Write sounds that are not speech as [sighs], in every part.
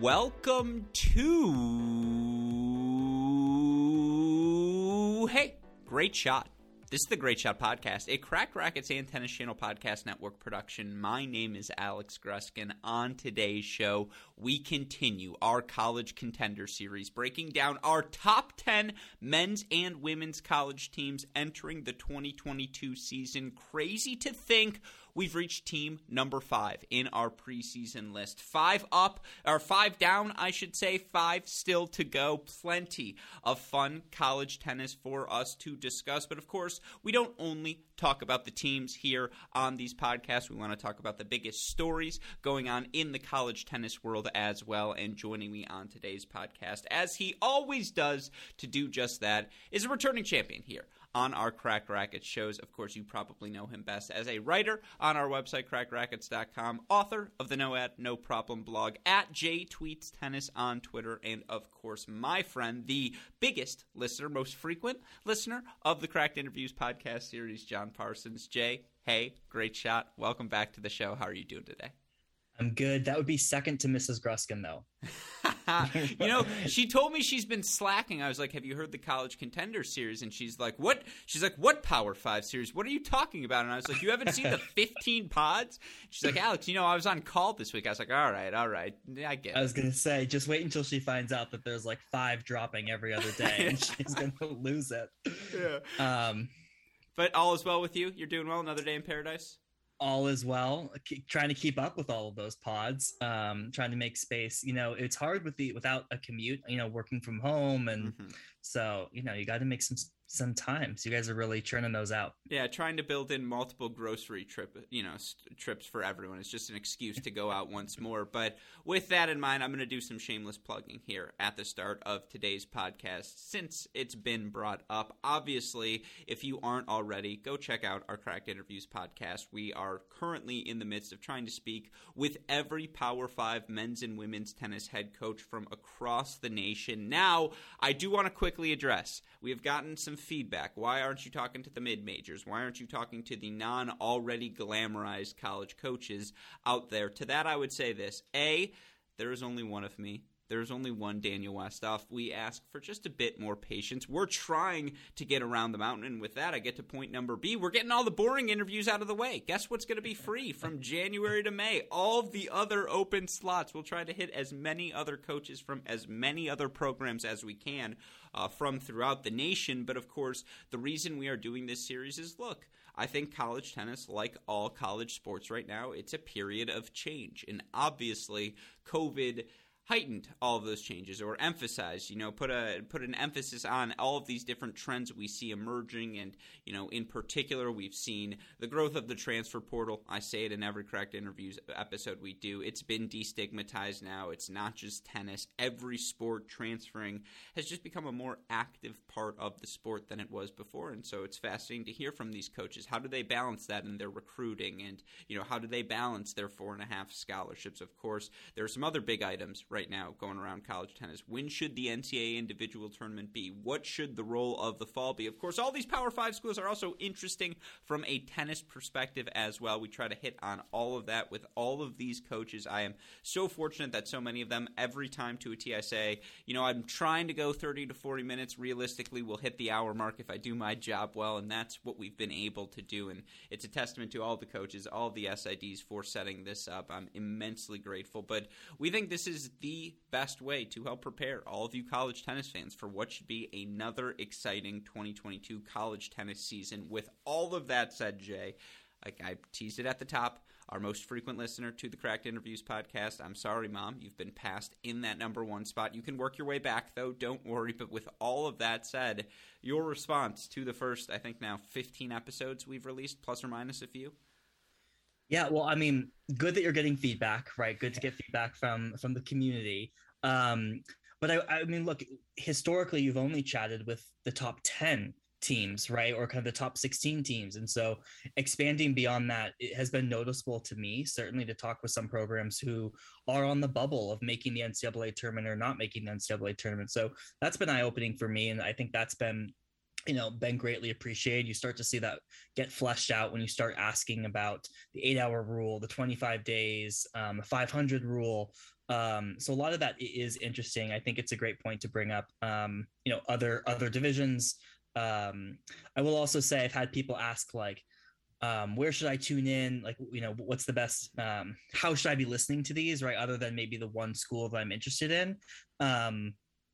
welcome to Hey, great shot. This is the Great Shot Podcast, a Cracked Racquets and Tennis Channel Podcast Network production. My name is Alex Gruskin. On today's show, we continue our college contender series, breaking down our top 10 men's and women's college teams entering the 2022 season. Crazy to think we've reached team number five in our preseason list. Five up, or five down, I should say, five still to go. Plenty of fun college tennis for us to discuss. But of course, we don't only talk about the teams here on these podcasts. We want to talk about the biggest stories going on in the college tennis world as well. And joining me on today's podcast, as he always does to do just that, is a returning champion here on our Cracked Racquets shows. Of course, you probably know him best as a writer on our website, crackedracquets.com, author of the No Ad, No Problem blog, at J Tweets Tennis on Twitter, and of course, my friend, the biggest listener, most frequent listener of the Cracked Interviews podcast series, John Parsons. Jay, hey, great shot. Welcome back to the show. How are you doing today? I'm good. That would be second to Mrs. Gruskin, though. [laughs] you know, she told me she's been slacking. I was like, "Have you heard the College Contender series?" And she's like, "What?" She's like, "What Power Five series? What are you talking about?" And I was like, "You haven't seen the [laughs] 15 pods?" She's like, "Alex, you know, I was on call this week." I was like, "All right, all right, I get." It. I was gonna say, just wait until she finds out that there's like five dropping every other [laughs] day, and she's gonna lose it. Yeah. Um, but all is well with you. You're doing well. Another day in paradise all is well trying to keep up with all of those pods um trying to make space you know it's hard with the without a commute you know working from home and mm-hmm. so you know you got to make some some time. So you guys are really churning those out. Yeah, trying to build in multiple grocery trip, you know, st- trips for everyone. It's just an excuse to go out once more. But with that in mind, I'm going to do some shameless plugging here at the start of today's podcast since it's been brought up. Obviously, if you aren't already, go check out our Cracked Interviews podcast. We are currently in the midst of trying to speak with every Power 5 men's and women's tennis head coach from across the nation. Now, I do want to quickly address we have gotten some feedback. Why aren't you talking to the mid majors? Why aren't you talking to the non already glamorized college coaches out there? To that, I would say this A, there is only one of me. There's only one Daniel Westoff. We ask for just a bit more patience. We're trying to get around the mountain. And with that, I get to point number B. We're getting all the boring interviews out of the way. Guess what's going to be free from [laughs] January to May? All of the other open slots. We'll try to hit as many other coaches from as many other programs as we can uh, from throughout the nation. But of course, the reason we are doing this series is look, I think college tennis, like all college sports right now, it's a period of change. And obviously, COVID heightened all of those changes or emphasized you know put a put an emphasis on all of these different trends we see emerging. And you know in particular we've seen the growth of the transfer portal. I say it in every Cracked Interviews episode we do. It's been destigmatized now. It's not just tennis. Every sport transferring has just become a more active part of the sport than it was before. And so it's fascinating to hear from these coaches. How do they balance that in their recruiting? And you know how do they balance their four and a half scholarships? Of course there are some other big items right now going around college tennis. When should the NCAA individual tournament be? What should the role of the fall be? Of course, all these Power Five schools are also interesting from a tennis perspective as well. We try to hit on all of that with all of these coaches. I am so fortunate that so many of them, every time to a T, I say, you know, I'm trying to go 30 to 40 minutes. Realistically, we'll hit the hour mark if I do my job well, and that's what we've been able to do. And it's a testament to all the coaches, all the SIDs for setting this up. I'm immensely grateful. But we think this is the the best way to help prepare all of you college tennis fans for what should be another exciting 2022 college tennis season. With all of that said, Jay, like I teased it at the top, our most frequent listener to the Cracked Interviews podcast. I'm sorry, Mom, you've been passed in that number one spot. You can work your way back, though. Don't worry. But with all of that said, your response to the first, I think now 15 episodes we've released, plus or minus a few. Yeah, well, I mean, good that you're getting feedback, right? Good to get feedback from from the community. Um, but I, I mean, look, historically, you've only chatted with the top ten teams, right, or kind of the top 16 teams, and so expanding beyond that it has been noticeable to me. Certainly, to talk with some programs who are on the bubble of making the NCAA tournament or not making the NCAA tournament. So that's been eye opening for me, and I think that's been you know been greatly appreciated you start to see that get fleshed out when you start asking about the eight hour rule the 25 days um, 500 rule Um, so a lot of that is interesting. I think it's a great point to bring up. Um, you know, other other divisions. Um, I will also say I've had people ask like, um, where should I tune in? Like, you know, what's the best? Um, how should I be listening to these? Right, other than maybe the one school that I'm interested in.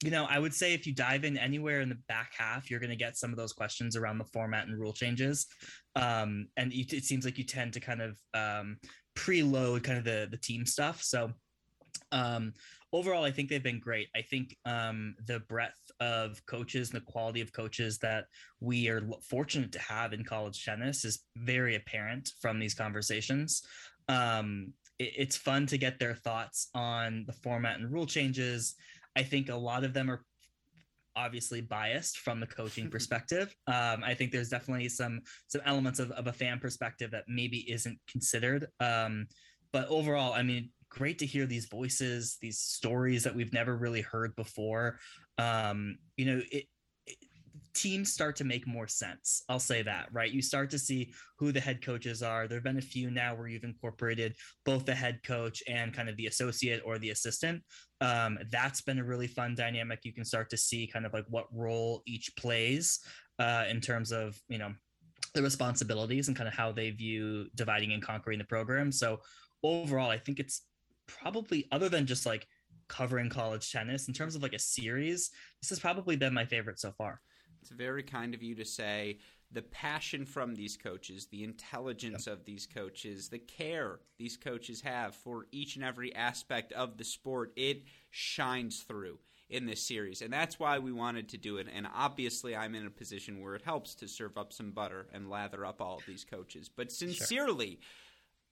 You know, I would say if you dive in anywhere in the back half, you're going to get some of those questions around the format and rule changes. Um, and you, it seems like you tend to kind of um, preload kind of the the team stuff. So um, overall, I think they've been great. I think um, the breadth of coaches and the quality of coaches that we are fortunate to have in college tennis is very apparent from these conversations. Um, it, it's fun to get their thoughts on the format and rule changes. I think a lot of them are obviously biased from the coaching [laughs] perspective. Um, I think there's definitely some some elements of, of a fan perspective that maybe isn't considered. Um, but overall, I mean, great to hear these voices, these stories that we've never really heard before. Um, you know, it, it, teams start to make more sense. I'll say that, right? You start to see who the head coaches are. There have been a few now where you've incorporated both the head coach and kind of the associate or the assistant. Um, that's been a really fun dynamic. You can start to see kind of like what role each plays uh, in terms of, you know, the responsibilities and kind of how they view dividing and conquering the program. So overall, I think it's probably other than just like covering college tennis in terms of like a series this has probably been my favorite so far it's very kind of you to say the passion from these coaches the intelligence yep. of these coaches the care these coaches have for each and every aspect of the sport. It shines through in this series and that's why we wanted to do it and obviously i'm in a position where it helps to serve up some butter and lather up all of these coaches. But sincerely sure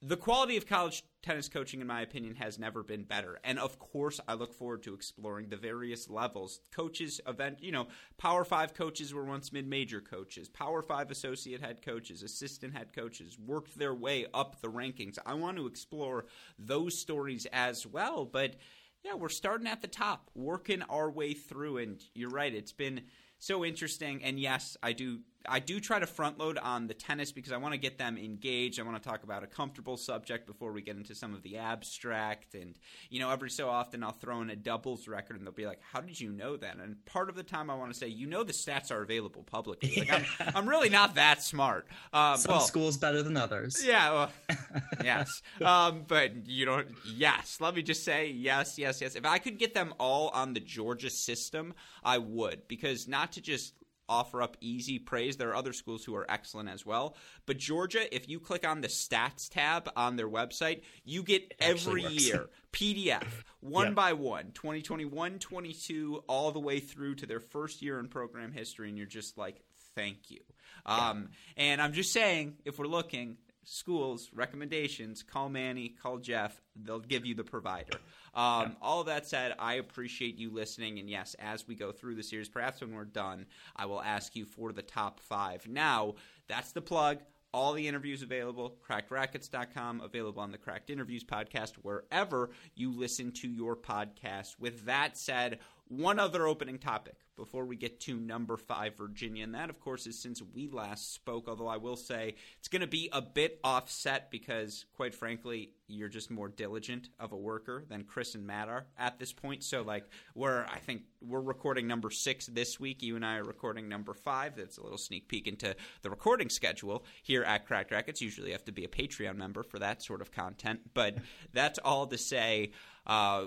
the quality of college tennis coaching, in my opinion, has never been better. And of course, I look forward to exploring the various levels. Coaches, event, you know, Power Five coaches were once mid major coaches, Power Five associate head coaches, assistant head coaches, worked their way up the rankings. I want to explore those stories as well. But yeah, we're starting at the top, working our way through. And you're right, it's been so interesting. And yes, I do I do try to front load on the tennis because I want to get them engaged. I want to talk about a comfortable subject before we get into some of the abstract. And, you know, every so often I'll throw in a doubles record and they'll be like, How did you know that? And part of the time I want to say, You know, the stats are available publicly. Like, I'm, I'm really not that smart. Um, some well, schools better than others. Yeah. Well, [laughs] yes. Um, but you don't, yes. Let me just say, yes, yes, yes. If I could get them all on the Georgia system, I would because not to just offer up easy praise. There are other schools who are excellent as well. But Georgia, if you click on the stats tab on their website, you get every year [laughs] PDF, one yep. by one, 2021, 22, all the way through to their first year in program history. And you're just like, thank you. Um, And I'm just saying, if we're looking, schools, recommendations, call Manny, call Jeff. They'll give you the provider. Um, yeah. All that said, I appreciate you listening. And yes, as we go through the series, perhaps when we're done, I will ask you for the top five. Now, that's the plug. All the interviews available, crackedracquets.com, available on the Cracked Interviews podcast, wherever you listen to your podcast. With that said, one other opening topic before we get to number five, Virginia. And that, of course, is since we last spoke, although I will say it's going to be a bit offset because, quite frankly, you're just more diligent of a worker than Chris and Matt are at this point. So, like, we're, I think, we're recording number six this week. You and I are recording number five. That's a little sneak peek into the recording schedule here at Cracked Racquets. Usually you have to be a Patreon member for that sort of content. But [laughs] that's all to say. Uh,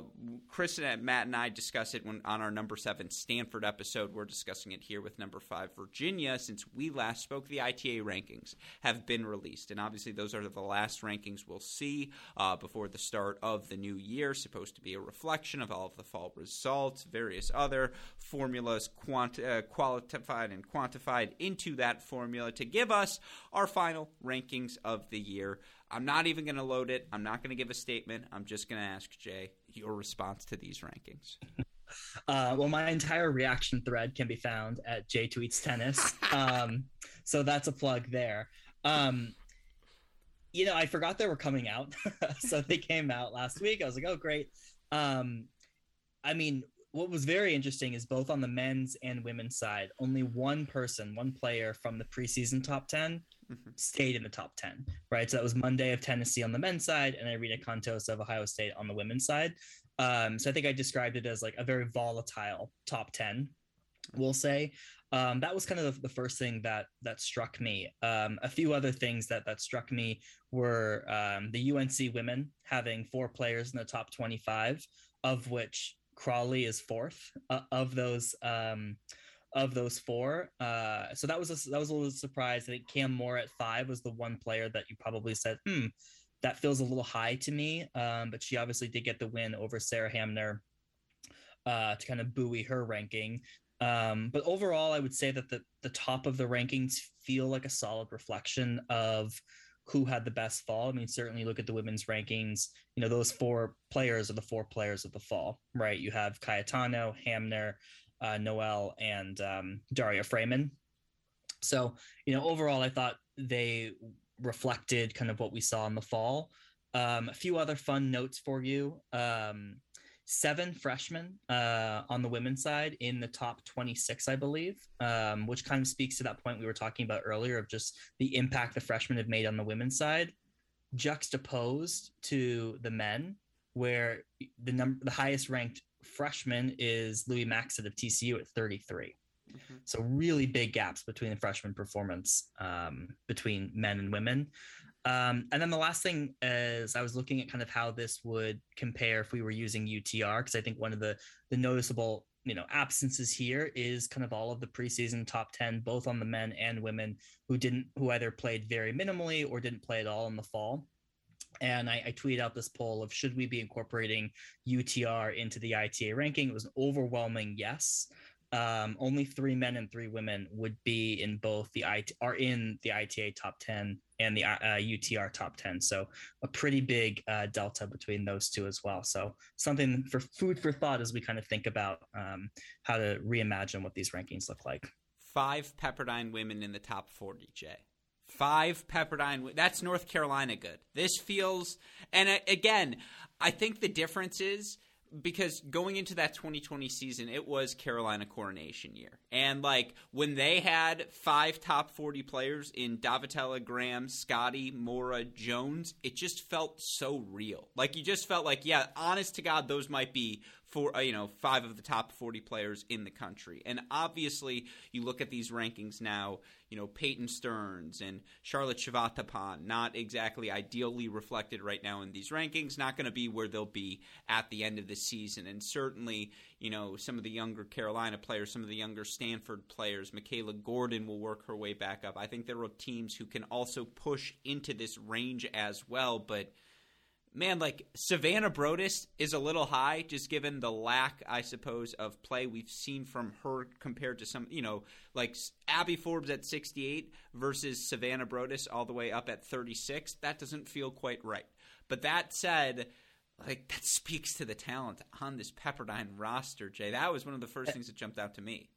Chris and Matt and I discuss it when on our number seven Stanford episode. We're discussing it here with number five Virginia. Since we last spoke, the ITA rankings have been released, and obviously those are the last rankings we'll see uh, before the start of the new year. Supposed to be a reflection of all of the fall results, various other formulas quanti- uh, qualified and quantified into that formula to give us our final rankings of the year. I'm not even going to load it. I'm not going to give a statement. I'm just going to ask Jay your response to these rankings. [laughs] Uh, well, my entire reaction thread can be found at J Tweets Tennis. Um, so that's a plug there. Um, you know, I forgot they were coming out. [laughs] so they came out last week. I was like, oh, great. Um, I mean, what was very interesting is both on the men's and women's side, only one person, one player from the preseason top 10 mm-hmm. stayed in the top 10, right? So that was Monday of Tennessee on the men's side and Irina Cantos of Ohio State on the women's side. Um, so I think I described it as like a very volatile top 10, we'll say. Um, that was kind of the, the, first thing that that struck me. Um, a few other things that that struck me were um, the UNC women having four players in the top 25, of which Crawley is fourth uh, of those um, of those four. Uh, so that was a, that was a little surprise. I think Cam Morra at five was the one player that you probably said, hmm, that feels a little high to me. Um, but she obviously did get the win over Sarah Hamner uh, to kind of buoy her ranking. Um, but overall, I would say that the the top of the rankings feel like a solid reflection of who had the best fall. I mean, certainly look at the women's rankings. You know, those four players are the four players of the fall, right? You have Cayetano, Hamner, uh, Noel, and um, Daria Frayman. So, you know, overall, I thought they reflected kind of what we saw in the fall. Um, a few other fun notes for you. Um, seven freshmen uh, on the women's side in the top 26, I believe, um, which kind of speaks to that point we were talking about earlier of just the impact the freshmen have made on the women's side, juxtaposed to the men, where the number the highest ranked freshman is Louis Maxted of TCU at 33. Mm-hmm. So really big gaps between the freshman performance um, between men and women. Um, and then the last thing is I was looking at kind of how this would compare if we were using UTR because I think one of the the noticeable you know absences here is kind of all of the preseason top 10 both on the men and women who didn't who either played very minimally or didn't play at all in the fall and I, I tweeted out this poll of should we be incorporating UTR into the ITA ranking? It was an overwhelming yes um, only three men and three women would be in both the IT are in the ITA top 10 and the uh, UTR top 10. So a pretty big uh, delta between those two as well. So something for food for thought as we kind of think about um, how to reimagine what these rankings look like. Five Pepperdine women in the top 40, Jay. Five Pepperdine. That's North Carolina good. This feels, and uh, again, I think the difference is because going into that 2020 season, it was Carolina coronation year. And like when they had five top 40 players in Daavettila, Graham, Scotty, Morra, Jones, it just felt so real. Like you just felt like, yeah, honest to God, those might be for uh, you know five of the top 40 players in the country. And obviously you look at these rankings now you know peyton stearns and charlotte Chavatipon, not exactly ideally reflected right now in these rankings not going to be where they'll be at the end of the season. And certainly you know some of the younger carolina players some of the younger stanford players michaela gordon will work her way back up. I think there are teams who can also push into this range as well but man, like Savannah Broadus is a little high, just given the lack, I suppose, of play we've seen from her compared to some, you know, like Abby Forbes at 68 versus Savannah Broadus all the way up at 36. That doesn't feel quite right. But that said, like that speaks to the talent on this Pepperdine roster, Jay. That was one of the first eh. things that jumped out to me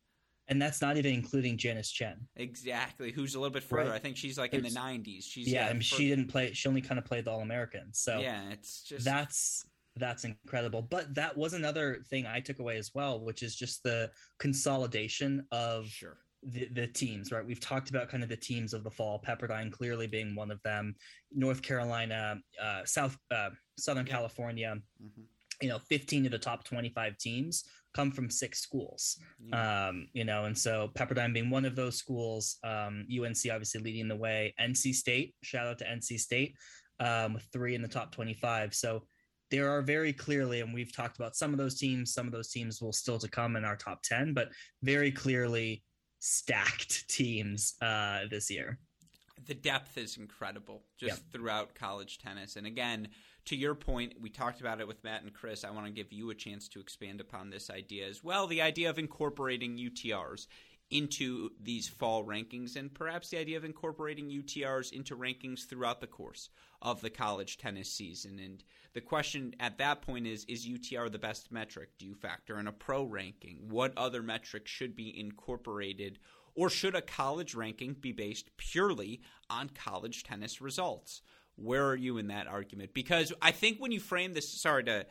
and that's not even including Janice Chen. Exactly, who's a little bit further. Right. I think she's like in the '90s. She's yeah, and she didn't play. She only kind of played the All American. So yeah, it's just that's that's incredible. But that was another thing I took away as well, which is just the consolidation of sure. the, the teams. Right, we've talked about kind of the teams of the fall. Pepperdine clearly being one of them. North Carolina, uh, South uh, Southern yeah. California. Mm-hmm. You know, 15 of the top 25 teams come from six schools. Yeah. Um, you know, and so Pepperdine being one of those schools, um, UNC obviously leading the way. NC State, shout out to NC State, um, with three in the top 25. So there are very clearly, and we've talked about some of those teams, some of those teams will still to come in our top 10, but very clearly stacked [laughs] teams uh, this year. The depth is incredible just yeah. throughout college tennis. And again, to your point, we talked about it with Matt and Chris. I want to give you a chance to expand upon this idea as well the idea of incorporating UTRs into these fall rankings and perhaps the idea of incorporating UTRs into rankings throughout the course of the college tennis season. And the question at that point is is UTR the best metric? Do you factor in a pro ranking? What other metrics should be incorporated? Or should a college ranking be based purely on college tennis results? Where are you in that argument? Because I think when you frame this, sorry to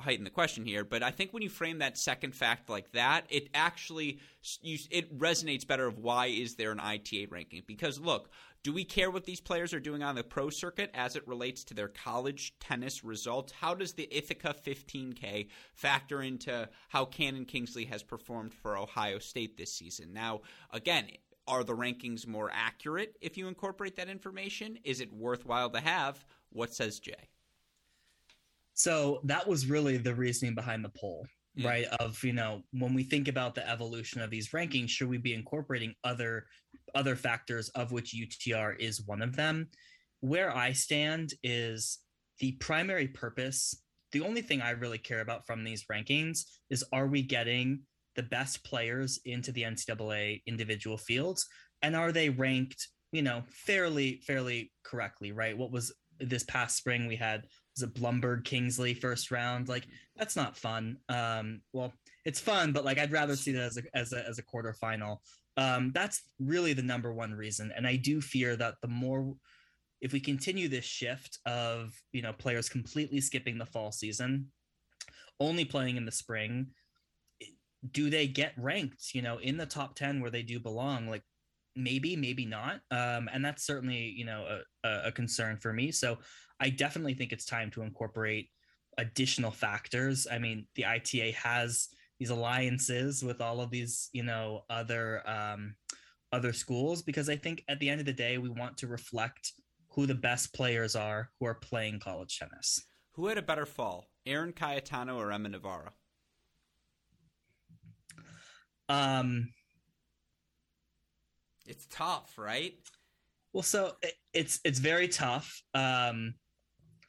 heighten the question here, but I think when you frame that second fact like that, it actually you, it resonates better of why is there an ITA ranking? Because look, do we care what these players are doing on the pro circuit as it relates to their college tennis results? How does the Ithaca 15K factor into how Cannon Kingsley has performed for Ohio State this season? Now, again, are the rankings more accurate if you incorporate that information? Is it worthwhile to have? What says Jay? So that was really the reasoning behind the poll, yeah. right? Of you know, when we think about the evolution of these rankings, should we be incorporating other other factors of which UTR is one of them? Where I stand is the primary purpose. The only thing I really care about from these rankings is are we getting the best players into the NCAA individual fields, and are they ranked, you know, fairly fairly correctly, right? What was this past spring we had was Blumberg Kingsley first round? Like that's not fun. Um, well, it's fun, but like I'd rather see that as a as a as a quarterfinal. Um, that's really the number one reason, and I do fear that the more if we continue this shift of you know players completely skipping the fall season, only playing in the spring, do they get ranked you know in the top 10 where they do belong? Like maybe maybe not. Um, and that's certainly you know a, a concern for me. So I definitely think it's time to incorporate additional factors. I mean, the ITA has these alliances with all of these, you know, other um, other schools because I think at the end of the day, we want to reflect who the best players are who are playing college tennis. Who had a better fall, Eryn Cayetano or Emma Navarro? Um, it's tough, right? Well, so it's it's very tough. Um,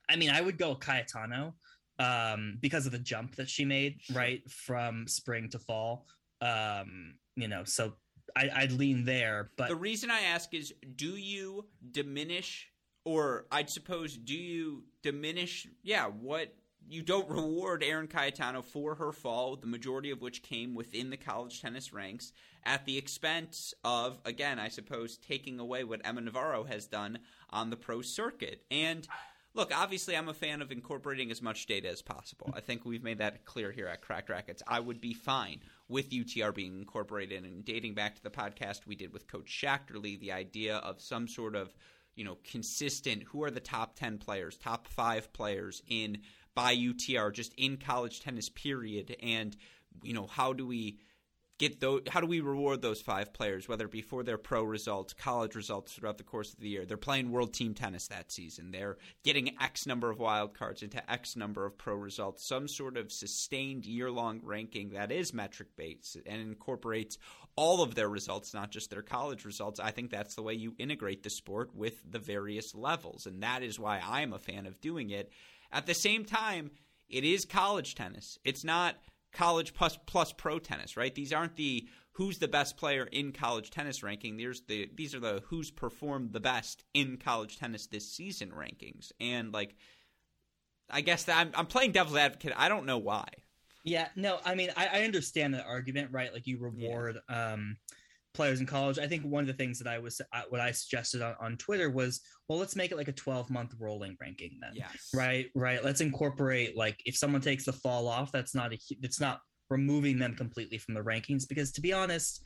I mean, I would go Cayetano um, because of the jump that she made, right, from spring to fall. Um, you know, so I, I'd lean there. But the reason I ask is, do you diminish, or I'd suppose, do you diminish? Yeah, what you don't reward Eryn Cayetano for her fall, the majority of which came within the college tennis ranks, at the expense of, again, I suppose, taking away what Emma Navarro has done on the pro circuit. And look, obviously, I'm a fan of incorporating as much data as possible. I think we've made that clear here at Cracked Racquets. I would be fine with UTR being incorporated. And dating back to the podcast we did with Coach Schachterly, the idea of some sort of you know consistent who are the top 10 players top 5 players in by UTR just in college tennis period and you know how do we get those how do we reward those five players whether it be for their pro results college results throughout the course of the year? They're playing world team tennis that season. They're getting x number of wild cards into x number of pro results. Some sort of sustained year long ranking that is metric based and incorporates all of their results not just their college results. I think that's the way you integrate the sport with the various levels and that is why i'm a fan of doing it. At the same time it is college tennis. It's not college plus plus pro tennis, right? These aren't the who's the best player in college tennis ranking. There's the these are the who's performed the best in college tennis this season rankings. And like I guess that I'm, I'm playing devil's advocate. I don't know why. Yeah, no, I mean I, I understand the argument, right? Like you reward yeah. um players in college. I think one of the things that I was what I suggested on, on Twitter was, well, let's make it like a 12 month rolling ranking then. Yes. Right. Right. Let's incorporate like if someone takes the fall off, that's not a it's not removing them completely from the rankings because to be honest,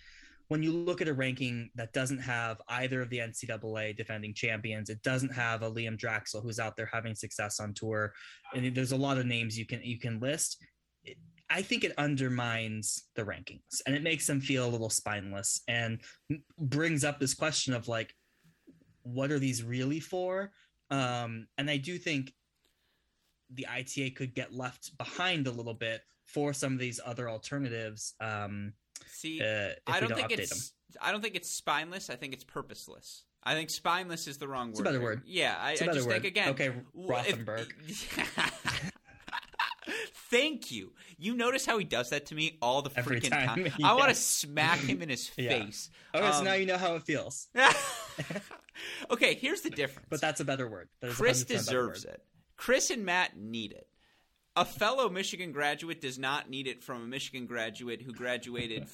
when you look at a ranking that doesn't have either of the NCAA defending champions, it doesn't have a Liam Draxl who's out there having success on tour, and there's a lot of names you can you can list. It, I think it undermines the rankings and it makes them feel a little spineless and brings up this question of like, what are these really for? Um, and I do think the ITA could get left behind a little bit for some of these other alternatives. Um, See, uh, I don't, don't think it's them. I don't think it's spineless. I think it's purposeless. I think spineless is the wrong word. It's a better word. Yeah, I, I just word. think again. Okay, Rothenberg. [laughs] If, Thank you. You notice how he does that to me all the Every freaking time. time. [laughs] I want to smack him in his [laughs] yeah. face. Okay, um, so now you know how it feels. [laughs] okay, here's the difference. But that's a better word. Chris deserves it. Chris and Matt need it. A fellow Michigan graduate does not need it from a Michigan graduate who graduated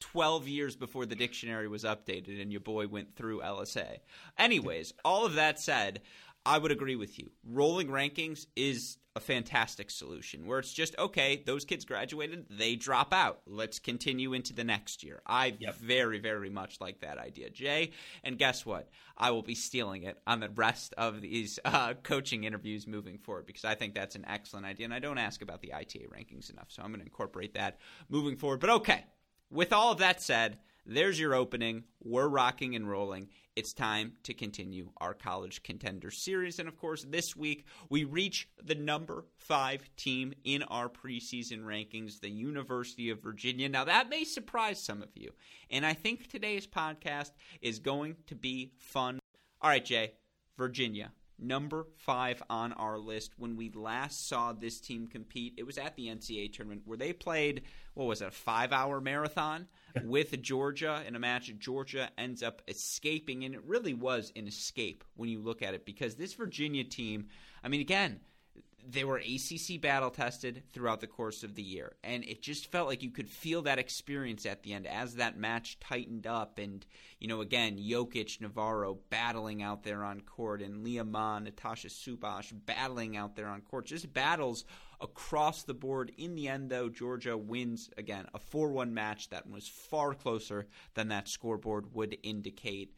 12 years before the dictionary was updated and your boy went through LSA. Anyways, all of that said, I would agree with you. Rolling rankings is a fantastic solution where it's just okay, those kids graduated, they drop out. Let's continue into the next year. I yep. very, very much like that idea, Jay. And guess what? I will be stealing it on the rest of these uh, coaching interviews moving forward because I think that's an excellent idea. And I don't ask about the ITA rankings enough, so I'm going to incorporate that moving forward. But okay, with all of that said, there's your opening. We're rocking and rolling. It's time to continue our college contender series. And of course, this week we reach the number five team in our preseason rankings, the University of Virginia. Now, that may surprise some of you. And I think today's podcast is going to be fun. All right, Jay, Virginia number five on our list. When we last saw this team compete, it was at the NCAA tournament where they played, what was it, a five hour marathon with Georgia in a match. Georgia ends up escaping, and it really was an escape when you look at it because this Virginia team, I mean, again, they were ACC battle tested throughout the course of the year, and it just felt like you could feel that experience at the end as that match tightened up. And you know, again, Jokic, Navarro battling out there on court, and Lia Ma, Natasha Subhash battling out there on court. Just battles across the board. In the end, though, Georgia wins again a 4-1 match that was far closer than that scoreboard would indicate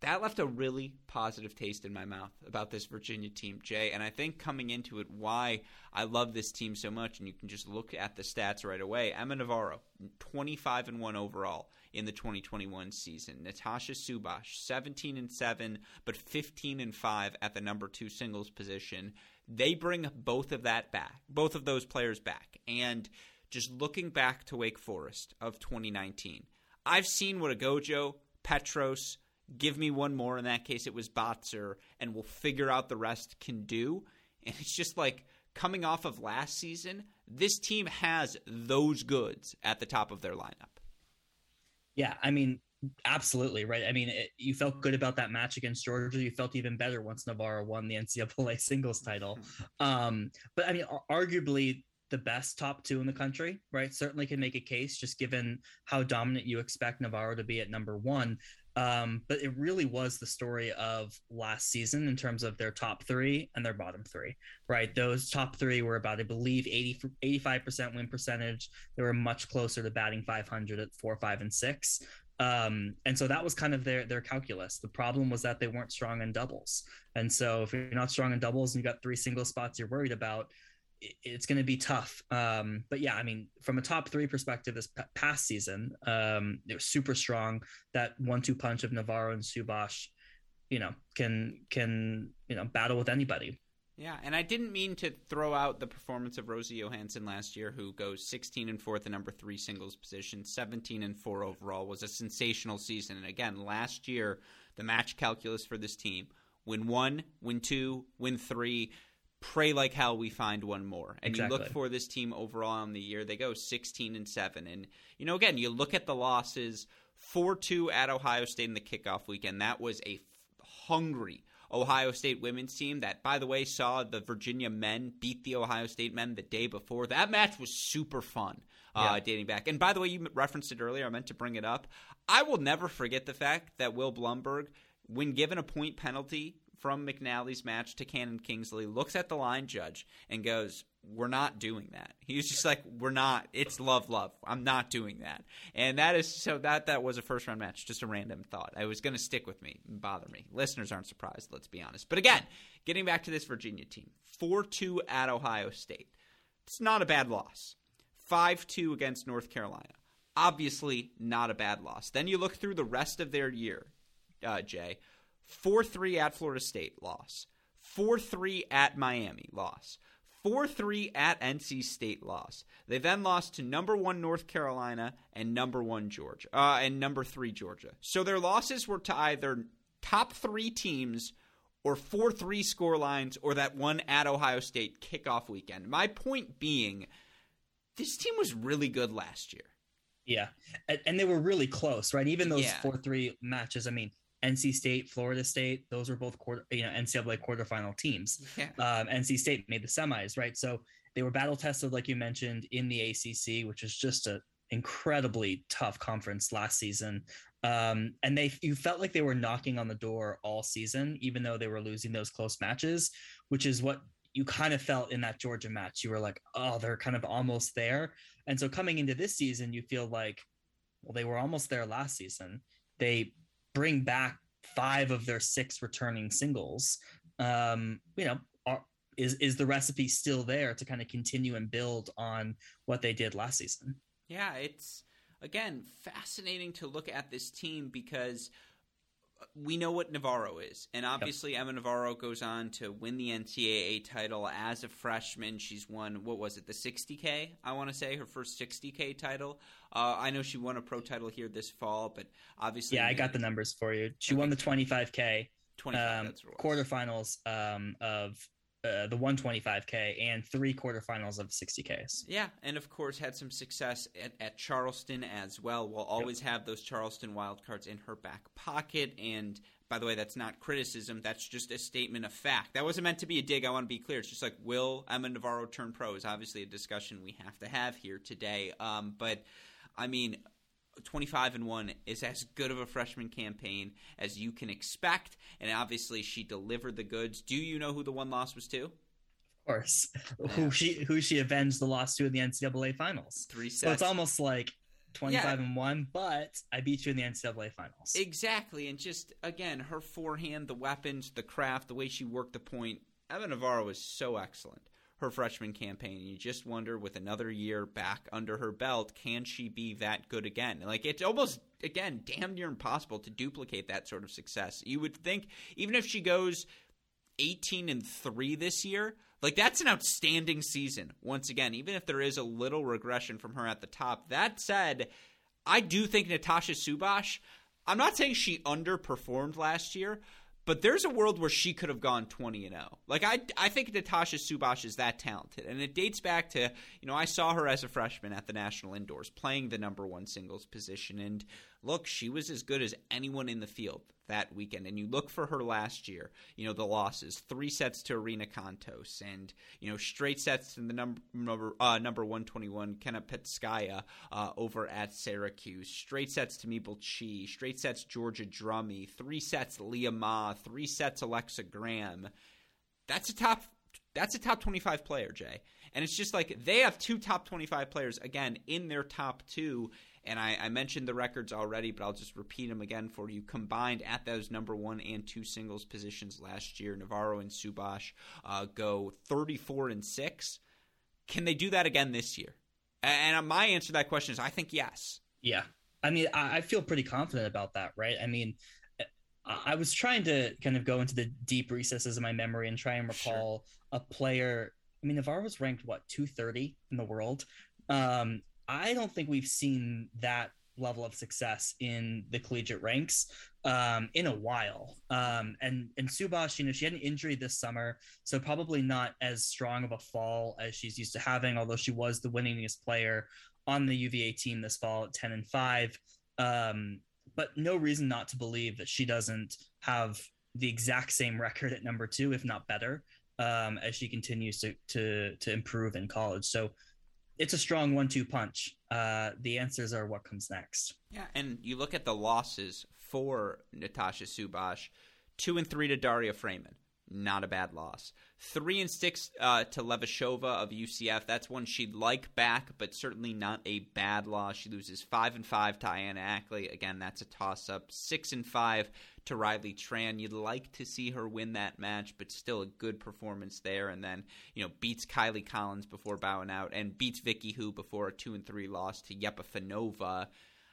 that left a really positive taste in my mouth about this Virginia team, Jay. And I think coming into it, why I love this team so much, and you can just look at the stats right away. Emma Navarro, 25 and 1 overall in the 2021 season. Natasha Subhash, 17 and 7, but 15 and 5 at the number two singles position. They bring both of that back, both of those players back. And just looking back to Wake Forest of 2019, I've seen what a Gojo, Petros, give me one more. In that case, it was Botzer, and we'll figure out the rest can do. And it's just like coming off of last season, this team has those goods at the top of their lineup. Yeah, I mean, absolutely right. I mean, it, you felt good about that match against Georgia. You felt even better once Navarro won the NCAA singles title. [laughs] Um, but I mean, arguably the best top two in the country, right? Certainly can make a case just given how dominant you expect Navarro to be at number one. Um, but it really was the story of last season in terms of their top three and their bottom three, right? Those top three were about, I believe, 80, 85% win percentage. They were much closer to batting 500 at four, five, and six. Um, and so that was kind of their their calculus. The problem was that they weren't strong in doubles. And so if you're not strong in doubles and you got three single spots you're worried about, it's going to be tough. Um, but yeah, I mean, from a top three perspective, this past season, um, it was super strong. That one-two punch of Navarro and Subhash, you know, can can you know battle with anybody. Yeah, and I didn't mean to throw out the performance of Rosie Johansson last year, who goes 16 and 4 at the number three singles position, 17 and 4 overall, was a sensational season. And again, last year, the match calculus for this team win one, win two, win three pray like hell we find one more. And exactly. you look for this team overall on the year, they go 16 and 7. And, you know, again, you look at the losses 4 2 at Ohio State in the kickoff weekend. That was a hungry Ohio State women's team that, by the way, saw the Virginia men beat the Ohio State men the day before. That match was super fun. Uh, yeah. dating back. And by the way, you referenced it earlier. I meant to bring it up. I will never forget the fact that Will Blumberg, when given a point penalty from McNally's match to Cannon Kingsley looks at the line judge and goes, We're not doing that. He's just like, We're not. It's love, love. I'm not doing that. And that is so that that was a first round match, just a random thought. I was gonna stick with me bother me. Listeners aren't surprised, let's be honest. But again, getting back to this Virginia team, four two at Ohio State. It's not a bad loss. Five two against North Carolina. Obviously not a bad loss. Then you look through the rest of their year, uh, Jay 4 3 at Florida State, loss. 4 3 at Miami, loss. 4 3 at NC State, loss. They then lost to number one North Carolina and number one Georgia, uh, and number three Georgia. So their losses were to either top three teams or 4 3 score lines or that one at Ohio State kickoff weekend. My point being, this team was really good last year. Yeah. And, they were really close, right? Even those 4 yeah. 3 matches. I mean, NC State, Florida State, those were both quarter, you know, NCAA quarterfinal teams. Yeah. Um, NC State made the semis, right? So they were battle tested, like you mentioned, in the ACC, which is just an incredibly tough conference last season. Um, and they you felt like they were knocking on the door all season, even though they were losing those close matches, which is what you kind of felt in that Georgia match. You were like, oh, they're kind of almost there. And so coming into this season, you feel like, well, they were almost there last season. They bring back five of their six returning singles. Um, you know, are, is is the recipe still there to kind of continue and build on what they did last season? Yeah, it's again fascinating to look at this team because we know what Navarro is. And obviously, yep. Emma Navarro goes on to win the NCAA title as a freshman. She's won, what was it, the 60K, I want to say, her first 60K title. Uh, I know she won a pro title here this fall, but obviously. Yeah, I got the numbers for you. She won the 25K. 25, um, quarterfinals um, of uh, the 125k and three quarterfinals of 60ks. Yeah, and of course had some success at, at Charleston as well. We'll always yep. have those Charleston wildcards in her back pocket. And by the way, that's not criticism. That's just a statement of fact. That wasn't meant to be a dig. I want to be clear. It's just like, will Emma Navarro turn pro? Is obviously a discussion we have to have here today. Um, but I mean, 25 and 1 is as good of a freshman campaign as you can expect. And obviously she delivered the goods. Do you know who the one loss was to? Of course. Yeah. who she who she avenged the loss to in the ncaa finals. Three sets so it's almost like 25 yeah. and 1 but i beat you in the ncaa finals. Exactly. And just again her forehand the weapons the craft the way she worked the point Emma Navarro was so excellent her freshman campaign. You just wonder, with another year back under her belt, can she be that good again? Like it's almost again damn near impossible to duplicate that sort of success. You would think even if she goes 18 and 3 this year, like that's an outstanding season. Once again, even if there is a little regression from her at the top. That said, I do think Natasha Subhash, I'm not saying she underperformed last year, but there's a world where she could have gone 20 and 0. Like I I think Natasha Subhash is that talented. And it dates back to, you know, I saw her as a freshman at the National Indoors playing the number 1 singles position and look, she was as good as anyone in the field that weekend. And you look for her last year, you know, the losses, three sets to Irina Cantos and, you know, straight sets to the number number, uh, number 121, Kenna uh, over at Syracuse, straight sets to Maple Chi, straight sets Georgia Drummy, three sets Leah Ma, three sets Alexa Graham. That's a top that's a top 25 player, Jay. And it's just like they have two top 25 players again in their top two and I, I, mentioned the records already, but I'll just repeat them again for you. Combined at those number one and two singles positions last year, Navarro and Subhash uh, go 34 and six. Can they do that again this year? And my answer to that question is I think yes. Yeah. I mean, I feel pretty confident about that, right? I mean, I was trying to kind of go into the deep recesses of my memory and try and recall sure. a player. I mean, Navarro was ranked what 230 in the world. Um, I don't think we've seen that level of success in the collegiate ranks um, in a while. Um, and and Subhash, you know, she had an injury this summer, so probably not as strong of a fall as she's used to having. Although she was the winningest player on the UVA team this fall at ten and five. Um, but no reason not to believe that she doesn't have the exact same record at number two, if not better, um, as she continues to to to improve in college. So it's a strong one-two punch. Uh, the answers are what comes next. Yeah, and you look at the losses for Natasha Subhash, two and three to Daria Frayman. Not a bad loss. Three and six uh, to Levashova of UCF. That's one she'd like back, but certainly not a bad loss. She loses five and five to Anna Ackley. Again, that's a toss-up. Six and five to Riley Tran. You'd like to see her win that match, but still a good performance there. And then, you know, beats Kylie Collins before bowing out and beats Vicky Hu before a two and three loss to Yepifanova.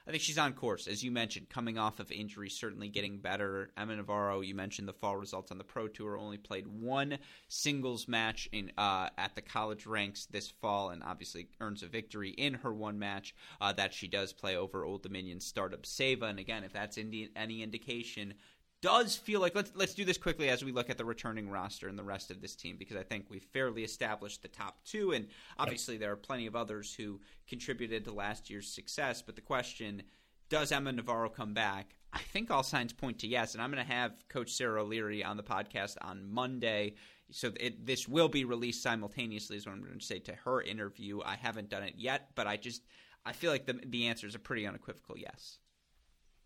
I think she's on course, as you mentioned, coming off of injury, certainly getting better. Emma Navarro, you mentioned the fall results on the Pro Tour, only played one singles match in uh, at the college ranks this fall, and obviously earns a victory in her one match uh, that she does play over Old Dominion startup Seva. And again, if that's any indication, does feel like let's let's do this quickly as we look at the returning roster and the rest of this team because I think we've fairly established the top two, and obviously there are plenty of others who contributed to last year's success. But the question: Does Emma Navarro come back? I think all signs point to yes, and I'm going to have Coach Sara O'Leary on the podcast on Monday. So it, this will be released simultaneously, is what I'm going to say to her interview. I haven't done it yet, but I just I feel like the the answer is a pretty unequivocal yes.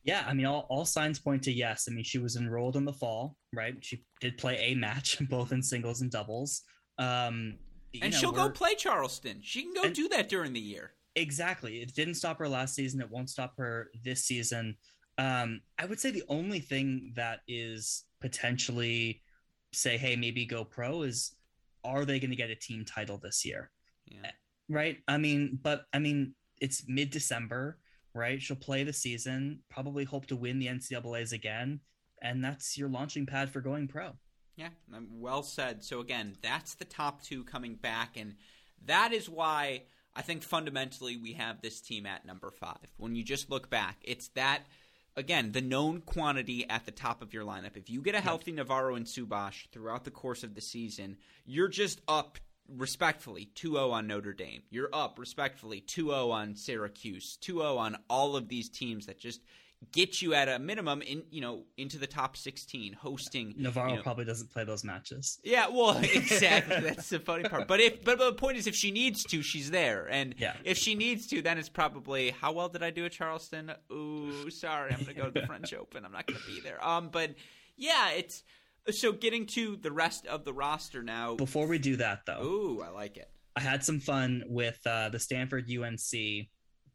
Yeah, I mean, all, all signs point to yes. I mean, she was enrolled in the fall, right? She did play a match, [laughs] both in singles and doubles. Um, and know, she'll go play Charleston. She can go and, do that during the year. Exactly. It didn't stop her last season. It won't stop her this season. Um, I would say the only thing that is potentially say, hey, maybe go pro is are they going to get a team title this year? Yeah. Right. I mean, but I mean, it's mid December, right? She'll play the season, probably hope to win the NCAA's again. And that's your launching pad for going pro. Yeah, um, well said. So, again, that's the top two coming back. And that is why I think fundamentally we have this team at number five. When you just look back, it's that again, the known quantity at the top of your lineup. If you get a healthy Navarro and Subhash throughout the course of the season, you're just up respectfully 2-0 on Notre Dame. You're up respectfully 2-0 on Syracuse, 2-0 on all of these teams that just get you at a minimum in you know into the top 16 hosting navarro you know, probably doesn't play those matches. Yeah well [laughs] exactly. That's the funny part. But if but, but the point is if she needs to she's there. And yeah. if she needs to then it's probably how well did i do at charleston? Ooh sorry i'm gonna go to the french [laughs] open. I'm not gonna be there. Um but yeah it's so getting to the rest of the roster now before we do that though ooh i like it i had some fun with uh, the stanford unc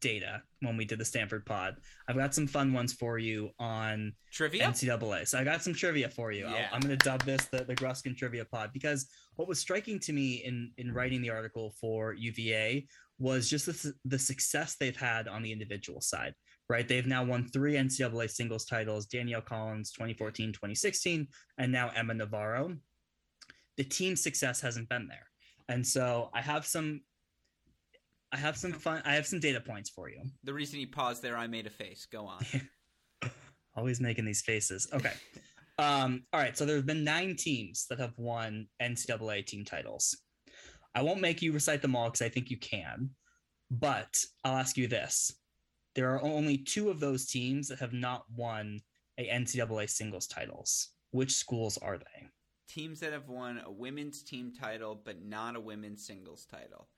data when we did the Stanford pod. I've got some fun ones for you on trivia NCAA. So I got some trivia for you. Yeah. i am going to dub this the, the Gruskin trivia pod because what was striking to me in in writing the article for UVA was just the, the success they've had on the individual side. Right, they've now won three NCAA singles titles: Danielle Collins, 2014, 2016, and now Emma Navarro. The team success hasn't been there, and so I have some I have some fun. I have some data points for you. The reason you paused there, I made a face. Go on. [laughs] Always making these faces. Okay. [laughs] um, all right. So there have been nine teams that have won NCAA team titles. I won't make you recite them all because I think you can, but I'll ask you this: there are only two of those teams that have not won a NCAA singles titles. Which schools are they? Teams that have won a women's team title but not a women's singles title.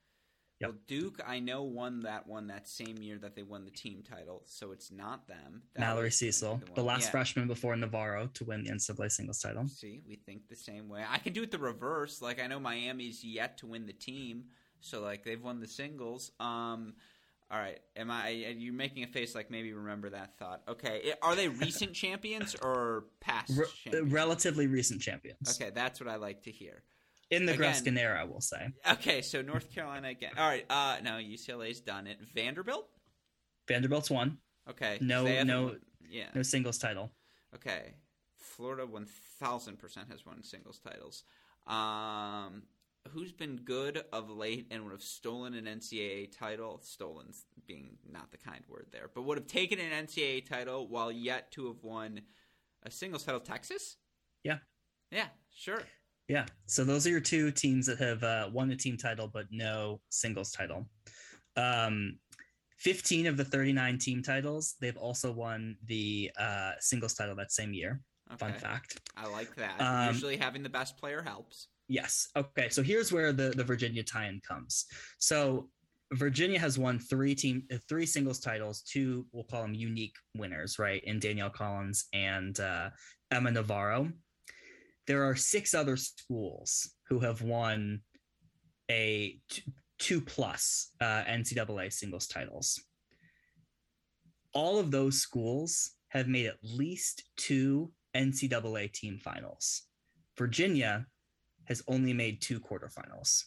Yep. Well, Duke, I know won that one that same year that they won the team title, so it's not them. That Mallory Cecil, the, the last yeah. freshman before Navarro to win the NCAA singles title. See, we think the same way. I can do it the reverse. Like I know Miami's yet to win the team, so like they've won the singles. Um, all right, am I? Are you making a face like maybe remember that thought? Okay, are they recent [laughs] champions or past? Re- champions? Relatively recent champions. Okay, that's what I like to hear in the again, Gruskin era, we'll say. Okay, so North Carolina again. All right, uh, no, UCLA's done it. Vanderbilt. Vanderbilt's won. Okay. No, no, yeah, no singles title. Okay, Florida one thousand percent has won singles titles. Um, who's been good of late and would have stolen an NCAA title? Stolen being not the kind word there, but would have taken an NCAA title while yet to have won a singles title. Texas. Yeah. Yeah. Sure. Yeah. So those are your two teams that have uh, won a team title but no singles title. Um, 15 of the 39 team titles, they've also won the uh, singles title that same year. Okay. Fun fact. I like that. Um, Usually having the best player helps. Yes. Okay. So here's where the, the Virginia tie-in comes. So Virginia has won three team uh, three singles titles, two we'll call them unique winners, right? In Danielle Collins and uh, Emma Navarro there are six other schools who have won a t- two plus uh, NCAA singles titles. All of those schools have made at least two NCAA team finals. Virginia has only made two quarterfinals.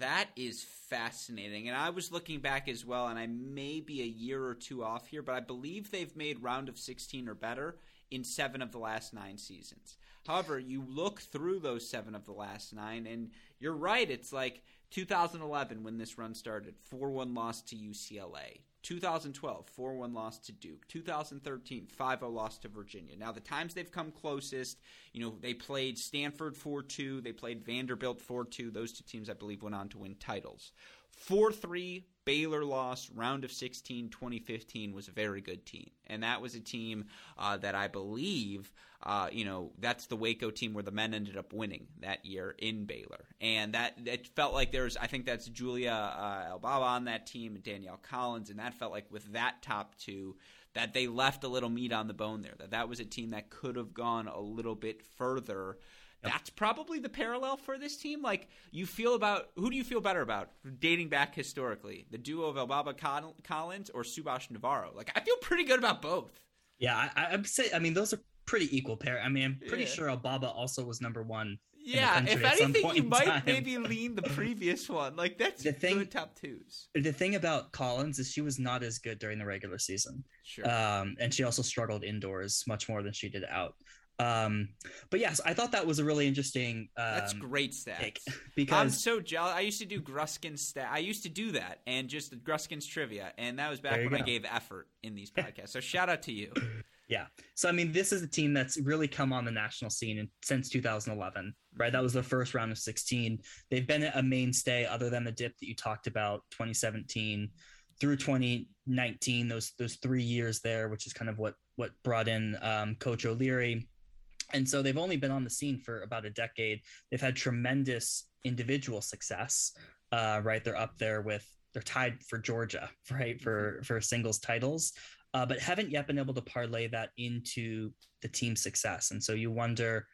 That is fascinating. And I was looking back as well, and I may be a year or two off here, but I believe they've made round of 16 or better in seven of the last nine seasons. However, you look through those seven of the last nine, and you're right. It's like 2011 when this run started 4 1 loss to UCLA. 2012, 4 1 loss to Duke. 2013, 5 0 loss to Virginia. Now, the times they've come closest, you know, they played Stanford 4 2, they played Vanderbilt 4 2. Those two teams, I believe, went on to win titles. 4 3, Baylor lost round of 16 2015 was a very good team. And that was a team uh, that I believe, uh, you know, that's the Waco team where the men ended up winning that year in Baylor. And that it felt like there's, I think that's Julia uh, Elbaba on that team and Danielle Collins. And that felt like with that top two, that they left a little meat on the bone there. That that was a team that could have gone a little bit further that's probably the parallel for this team. Like you feel about who do you feel better about dating back historically, the duo of Elbaba Collins or Subhash Navarro? Like I feel pretty good about both. Yeah, I, I'd say. I mean, those are pretty equal pair. I mean, I'm pretty yeah. sure Elbaba also was number one. Yeah, if anything, you might maybe lean the previous one. Like that's the thing, good top twos. The thing about Collins is she was not as good during the regular season. Sure. Um, and she also struggled indoors much more than she did out. Um, but yes, I thought that was a really interesting. Um, That's great stats. [laughs] Because I'm so jealous. I used to do Gruskin's stat. I used to do that and just Gruskin's trivia, and that was back when go. I gave effort in these podcasts. so shout out to you. [coughs] Yeah. So I mean, this is a team that's really come on the national scene in, since 2011, right? That was the first round of 16. They've been a mainstay, other than the dip that you talked about, 2017 through 2019. Those those three years there, which is kind of what what brought in um, Coach O'Leary and so they've only been on the scene for about a decade. They've had tremendous individual success. Uh, right, they're up there with they're tied for Georgia, [laughs] right, for for singles titles, uh, but haven't yet been able to parlay that into the team success. And so you wonder,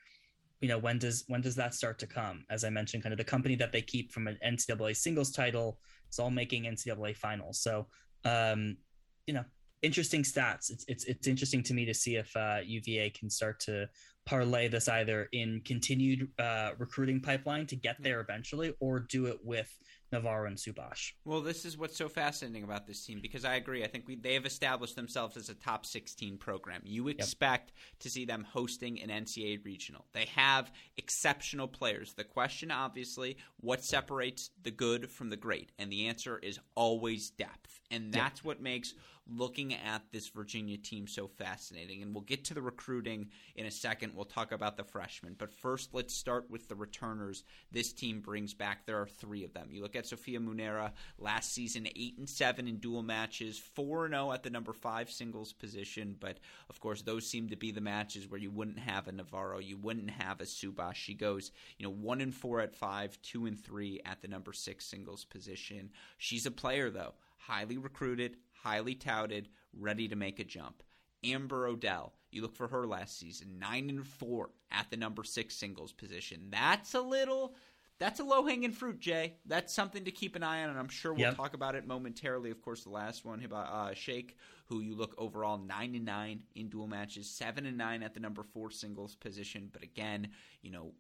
you know, when does when does that start to come? As I mentioned, kind of the company that they keep from an NCAA singles title is all making NCAA finals. So, um, you know, interesting stats. It's it's it's interesting to me to see if uh, UVA can start to parlay this either in continued uh, recruiting pipeline to get there eventually, or do it with Navarro and Subhash. Well, this is what's so fascinating about this team because I agree. I think we, they have established themselves as a top 16 program. You expect yep. to see them hosting an NCAA regional. They have exceptional players. The question, obviously, what separates the good from the great? And the answer is always depth. And that's yep. what makes looking at this Virginia team so fascinating. And we'll get to the recruiting in a second. We'll talk about the freshmen. But first, let's start with the returners this team brings back. There are three of them. You look at Sophia Munera last season, 8 and 7 in dual matches, 4 and 0 at the number 5 singles position. But of course, those seem to be the matches where you wouldn't have a Navarro, you wouldn't have a Subhash. She goes, you know, 1 and 4 at 5, 2 and 3 at the number 6 singles position. She's a player, though highly recruited, highly touted, ready to make a jump. Amber Odell, you look for her last season, nine and four at the number six singles position. That's a little, that's a low hanging fruit, Jay. That's something to keep an eye on, and I'm sure we'll yep. talk about it momentarily. Of course, the last one, uh, Shaikh, who you look overall nine and nine in dual matches, seven and nine at the number four singles position. But again, you know,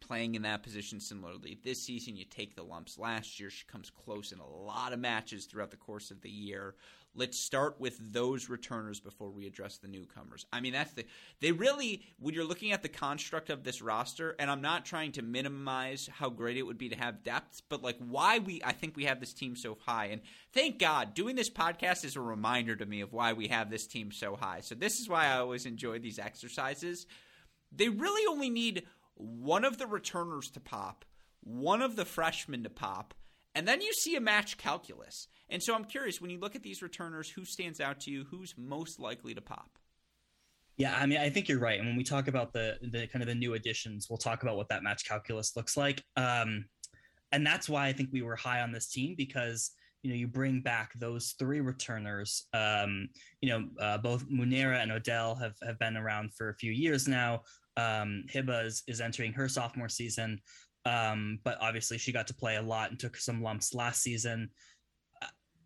playing in that position similarly. This season, you take the lumps. Last year, she comes close in a lot of matches throughout the course of the year. Let's start with those returners before we address the newcomers. I mean, that's the they really when you're looking at the construct of this roster, and I'm not trying to minimize how great it would be to have depth, but like why we I think we have this team so high. And thank God, doing this podcast is a reminder to me of why we have this team so high. So this is why I always enjoy these exercises. They really only need one of the returners to pop, one of the freshmen to pop, and then you see a match calculus. And so I'm curious when you look at these returners, who stands out to you? Who's most likely to pop? Yeah, I mean, I think you're right. And when we talk about the the kind of the new additions, we'll talk about what that match calculus looks like. Um, and that's why I think we were high on this team because you know you bring back those three returners. Um, you know, uh, both Munera and Odell have have been around for a few years now. Um, is entering her sophomore season, um, but obviously she got to play a lot and took some lumps last season.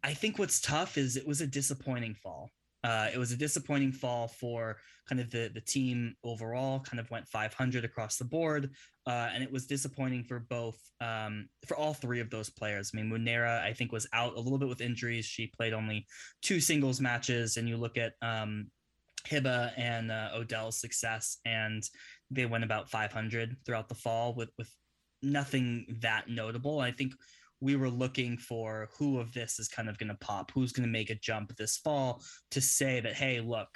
I think what's tough is it was a disappointing fall. Uh, it was a disappointing fall for kind of the the team overall. Kind of went 500 across the board, uh, and it was disappointing for both um, for all three of those players. I mean, Munera I think was out a little bit with injuries. She played only two singles matches, and you look at um, Hiba and uh, Odell's success, and they went about 500 throughout the fall with with nothing that notable. I think we were looking for who of this is kind of going to pop, who's going to make a jump this fall to say that, hey, look,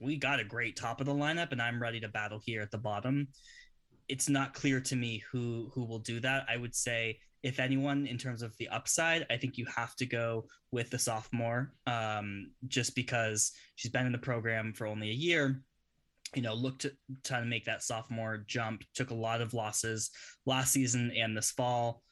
we got a great top of the lineup, and I'm ready to battle here at the bottom. It's not clear to me who who will do that. I would say if anyone, in terms of the upside, I think you have to go with the sophomore, um, just because she's been in the program for only a year. You know, looked to try to make that sophomore jump. Took a lot of losses last season and this fall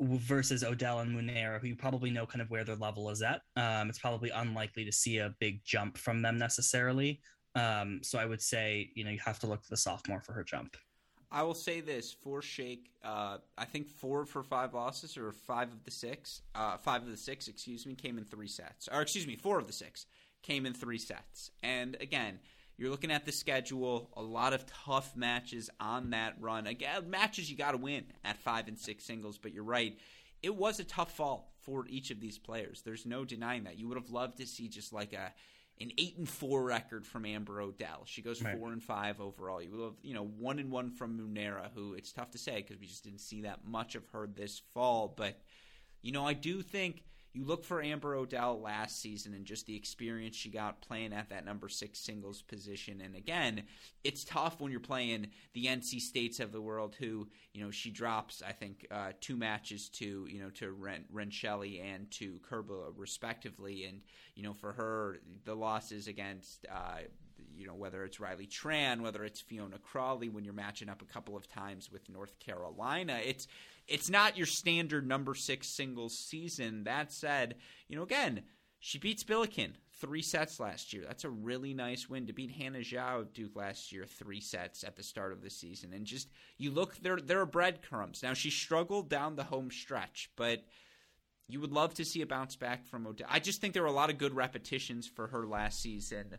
versus Odell and Munera, who you probably know kind of where their level is at. Um, it's probably unlikely to see a big jump from them necessarily. Um, so I would say, you know, you have to look to the sophomore for her jump. I will say this for Shaikh, uh, I think four for five losses, or five of the six, uh, five of the six, excuse me, came in three sets. Or excuse me, four of the six came in three sets. And again, you're looking at the schedule, a lot of tough matches on that run. Again, matches you got to win at five and six singles, but you're right. It was a tough fall for each of these players. There's no denying that. You would have loved to see just like a an eight and four record from Amber Odell. She goes right. four and five overall. You have, you know, one and one from Munera, who it's tough to say because we just didn't see that much of her this fall. But you know, I do think you look for Amber Odell last season and just the experience she got playing at that number six singles position. And again, it's tough when you're playing the NC States of the world, who you know she drops I think uh, two matches to you know to Ren- and to Kerber respectively, and you know for her the losses against. Uh, you know whether it's Riley Tran, whether it's Fiona Crawley, when you're matching up a couple of times with North Carolina, it's it's not your standard number six singles season. That said, you know, again, she beats Bilokin three sets last year. That's a really nice win to beat Hannah Zhao Duke last year, three sets at the start of the season. And just you look, there there are breadcrumbs. Now she struggled down the home stretch, but you would love to see a bounce back from Odell. I just think there were a lot of good repetitions for her last season.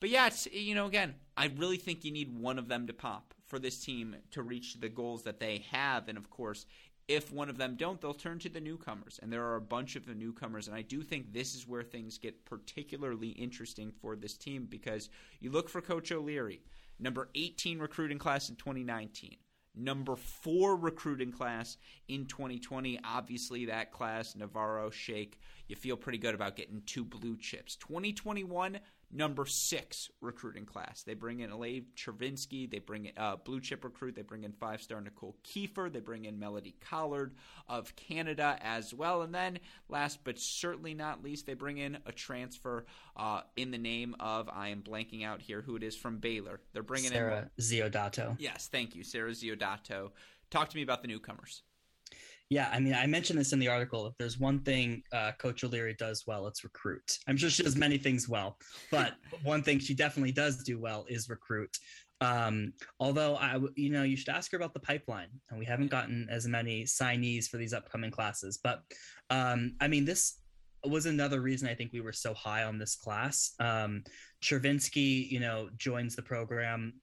But yeah, it's you know, again, I really think you need one of them to pop for this team to reach the goals that they have. And of course, if one of them don't, they'll turn to the newcomers. And there are a bunch of the newcomers. And I do think this is where things get particularly interesting for this team because you look for Coach O'Leary, number 18 recruiting class in 2019. Number four recruiting class in 2020. Obviously, that class, Navarro, Shaikh, you feel pretty good about getting two blue chips. 2021, number six recruiting class. They bring in Elaine Chervinsky. They bring in uh, blue chip recruit. They bring in five star Nicole Kiefer. They bring in Melody Collard of Canada as well. And then, last but certainly not least, they bring in a transfer uh, in the name of I am blanking out here who it is from Baylor. They're bringing Sarah in Sarah Ziodato. Yes, thank you, Sarah Ziodato. Talk to me about the newcomers. Yeah, I mean, I mentioned this in the article. If there's one thing uh, Coach O'Leary does well, it's recruit. I'm sure she does many things well, but [laughs] one thing she definitely does do well is recruit. Um, although I, you know, you should ask her about the pipeline, and we haven't gotten as many signees for these upcoming classes. But um, I mean, this was another reason I think we were so high on this class. Um, Chervinsky, you know, joins the program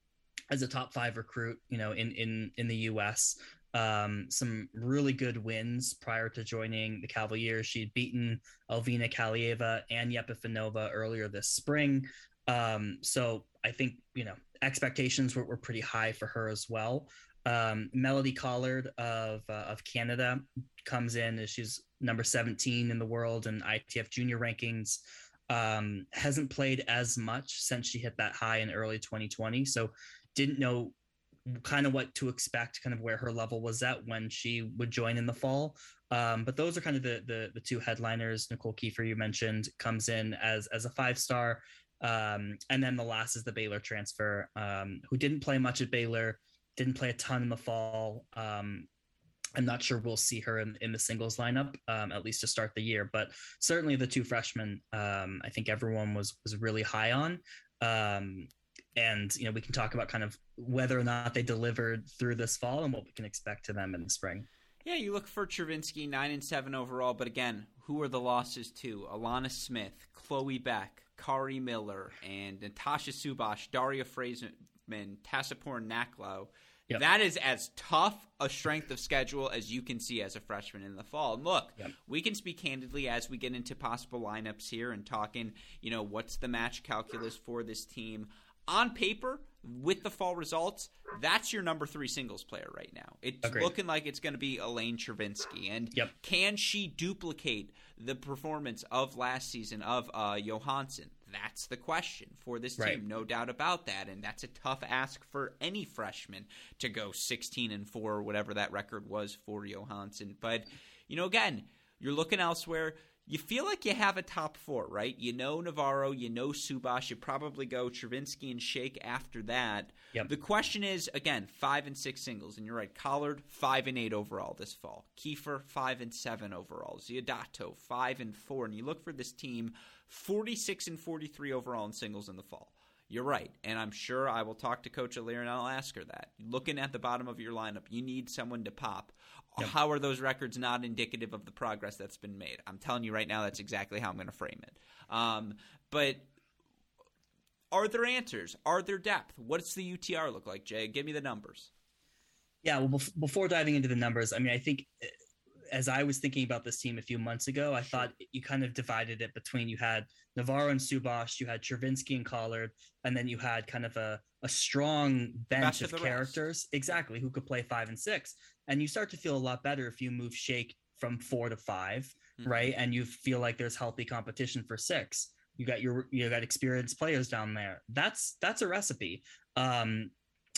as a top five recruit, you know, in in in the U.S um, some really good wins prior to joining the Cavaliers. She'd beaten Elvina Kalieva and Yepifanova earlier this spring. Um, so I think, you know, expectations were, were pretty high for her as well. Um, Melody Collard of, uh, of Canada comes in as she's number 17 in the world and ITF junior rankings. Um, hasn't played as much since she hit that high in early 2020. So didn't know kind of what to expect, kind of where her level was at when she would join in the fall. Um, but those are kind of the, the, the two headliners. Nicole Kiefer, you mentioned, comes in as as a five star, um, and then the last is the Baylor transfer, um, who didn't play much at Baylor, didn't play a ton in the fall. Um, I'm not sure we'll see her in, in the singles lineup, um, at least to start the year. But certainly the two freshmen, um, I think everyone was was really high on. Um, and you know we can talk about kind of whether or not they delivered through this fall and what we can expect to them in the spring. Yeah, you look for Chervinsky, nine and seven overall, but again, who are the losses to? Alana Smith, Chloe Beck, Kari Miller, and Natasha Subhash, Daria Frayman, Thasaporn Naklo. Yep. That is as tough a strength of schedule as you can see as a freshman in the fall. And look, yep. we can speak candidly as we get into possible lineups here and talking, you know, what's the match calculus for this team on paper, with the fall results, that's your number three singles player right now. It's Agreed. looking like it's going to be Elaine Chervinsky. And yep. can she duplicate the performance of last season of uh, Johansson? That's the question for this team, Right. no doubt about that. And that's a tough ask for any freshman to go 16 and 4 or whatever that record was for Johansson. But, you know, again, you're looking elsewhere. You feel like you have a top four, right? You know Navarro, you know Subhash, you probably go Chervinsky and Shaikh after that. Yep. The question is, again, five and six singles, and you're right. Collard five and eight overall this fall. Kiefer five and seven overall. Ziodato, five and four, and you look for this team 46 and 43 overall in singles in the fall. You're right, and I'm sure I will talk to Coach O'Leary and I'll ask her that. Looking at the bottom of your lineup, you need someone to pop. Yep. How are those records not indicative of the progress that's been made? I'm telling you right now, that's exactly how I'm going to frame it. Um, but are there answers? Are there depth? What's the UTR look like, Jay? Give me the numbers. Yeah, well, bef- before diving into the numbers, I mean, I think uh, as I was thinking about this team a few months ago, I thought you kind of divided it between you had Navarro and Subhash, you had Chervinsky and Collard, and then you had kind of a, a strong bench Best of, of the rest. characters, exactly, who could play five and six. And you start to feel a lot better if you move Shaikh from four to 5 Mhm. right? And you feel like there's healthy competition for six. You got your you got experienced players down there. That's that's a recipe. Um,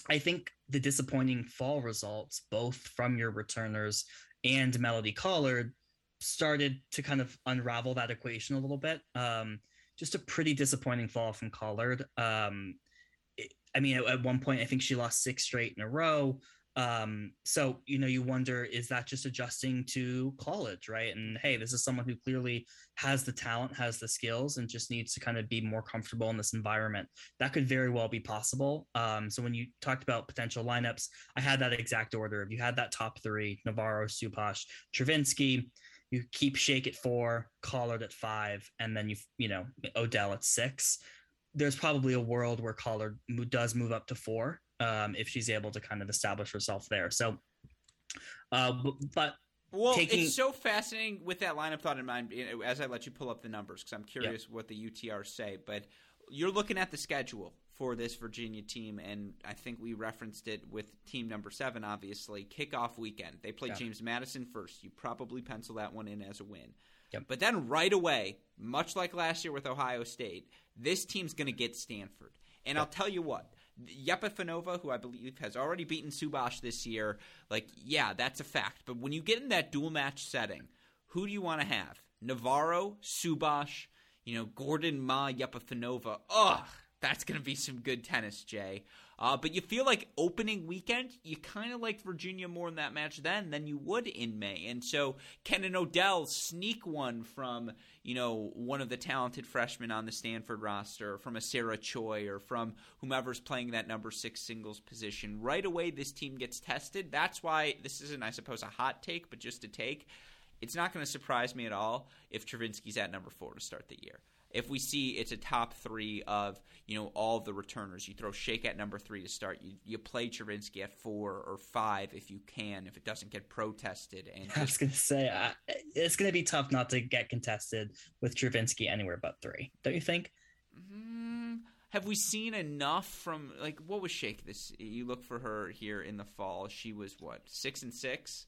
I think the disappointing fall results, both from your returners and Melody Collard, started to kind of unravel that equation a little bit. Um, just a pretty disappointing fall from Collard. Um, it- I mean, at, at one point, I think she lost six straight in a row. Um, so you know, you wonder is that just adjusting to college, right? And hey, this is someone who clearly has the talent, has the skills, and just needs to kind of be more comfortable in this environment. That could very well be possible. Um, so when you talked about potential lineups, I had that exact order. If you had that top three, Navarro, Subhash, Chervinsky, you keep Shaikh at four, Collard at five, and then you you know Odell at six. There's probably a world where Collard does move up to four um, if she's able to kind of establish herself there. So, uh, but Well, taking- it's so fascinating with that line of thought in mind as I let you pull up the numbers because I'm curious what the UTR say. But you're looking at the schedule for this Virginia team, and I think we referenced it with team number seven, obviously. Kickoff weekend. They play Yeah. James Madison first. You probably pencil that one in as a win. Yep. But then right away, much like last year with Ohio State, this team's going to get Stanford. And I'll tell you what, Yepifanova, who I believe has already beaten Subhash this year, like, yeah, that's a fact. But when you get in that dual match setting, who do you want to have? Navarro, Subhash, you know, Gordon, Ma, Yepifanova. Ugh, that's going to be some good tennis, Jay. Uh, but you feel like opening weekend, you kind of liked Virginia more in that match then than you would in May. And so can an Odell sneak one from, you know, one of the talented freshmen on the Stanford roster, from a Sarah Choi or from whomever's playing that number six singles position? Right away, this team gets tested. That's why this isn't, I suppose, a hot take, but just a take. It's not going to surprise me at all if Chervinsky's at number four to start the year if we see it's a top three of you know all the returners, you throw Shaikh at number three to start. You you play Chervinsky at four or five if you can, if it doesn't get protested. And I was gonna say uh, it's gonna be tough not to get contested with Chervinsky anywhere but three. Don't you think? mm, have we seen enough from like what was Shaikh this? You look for her here in the fall. She was what six and six.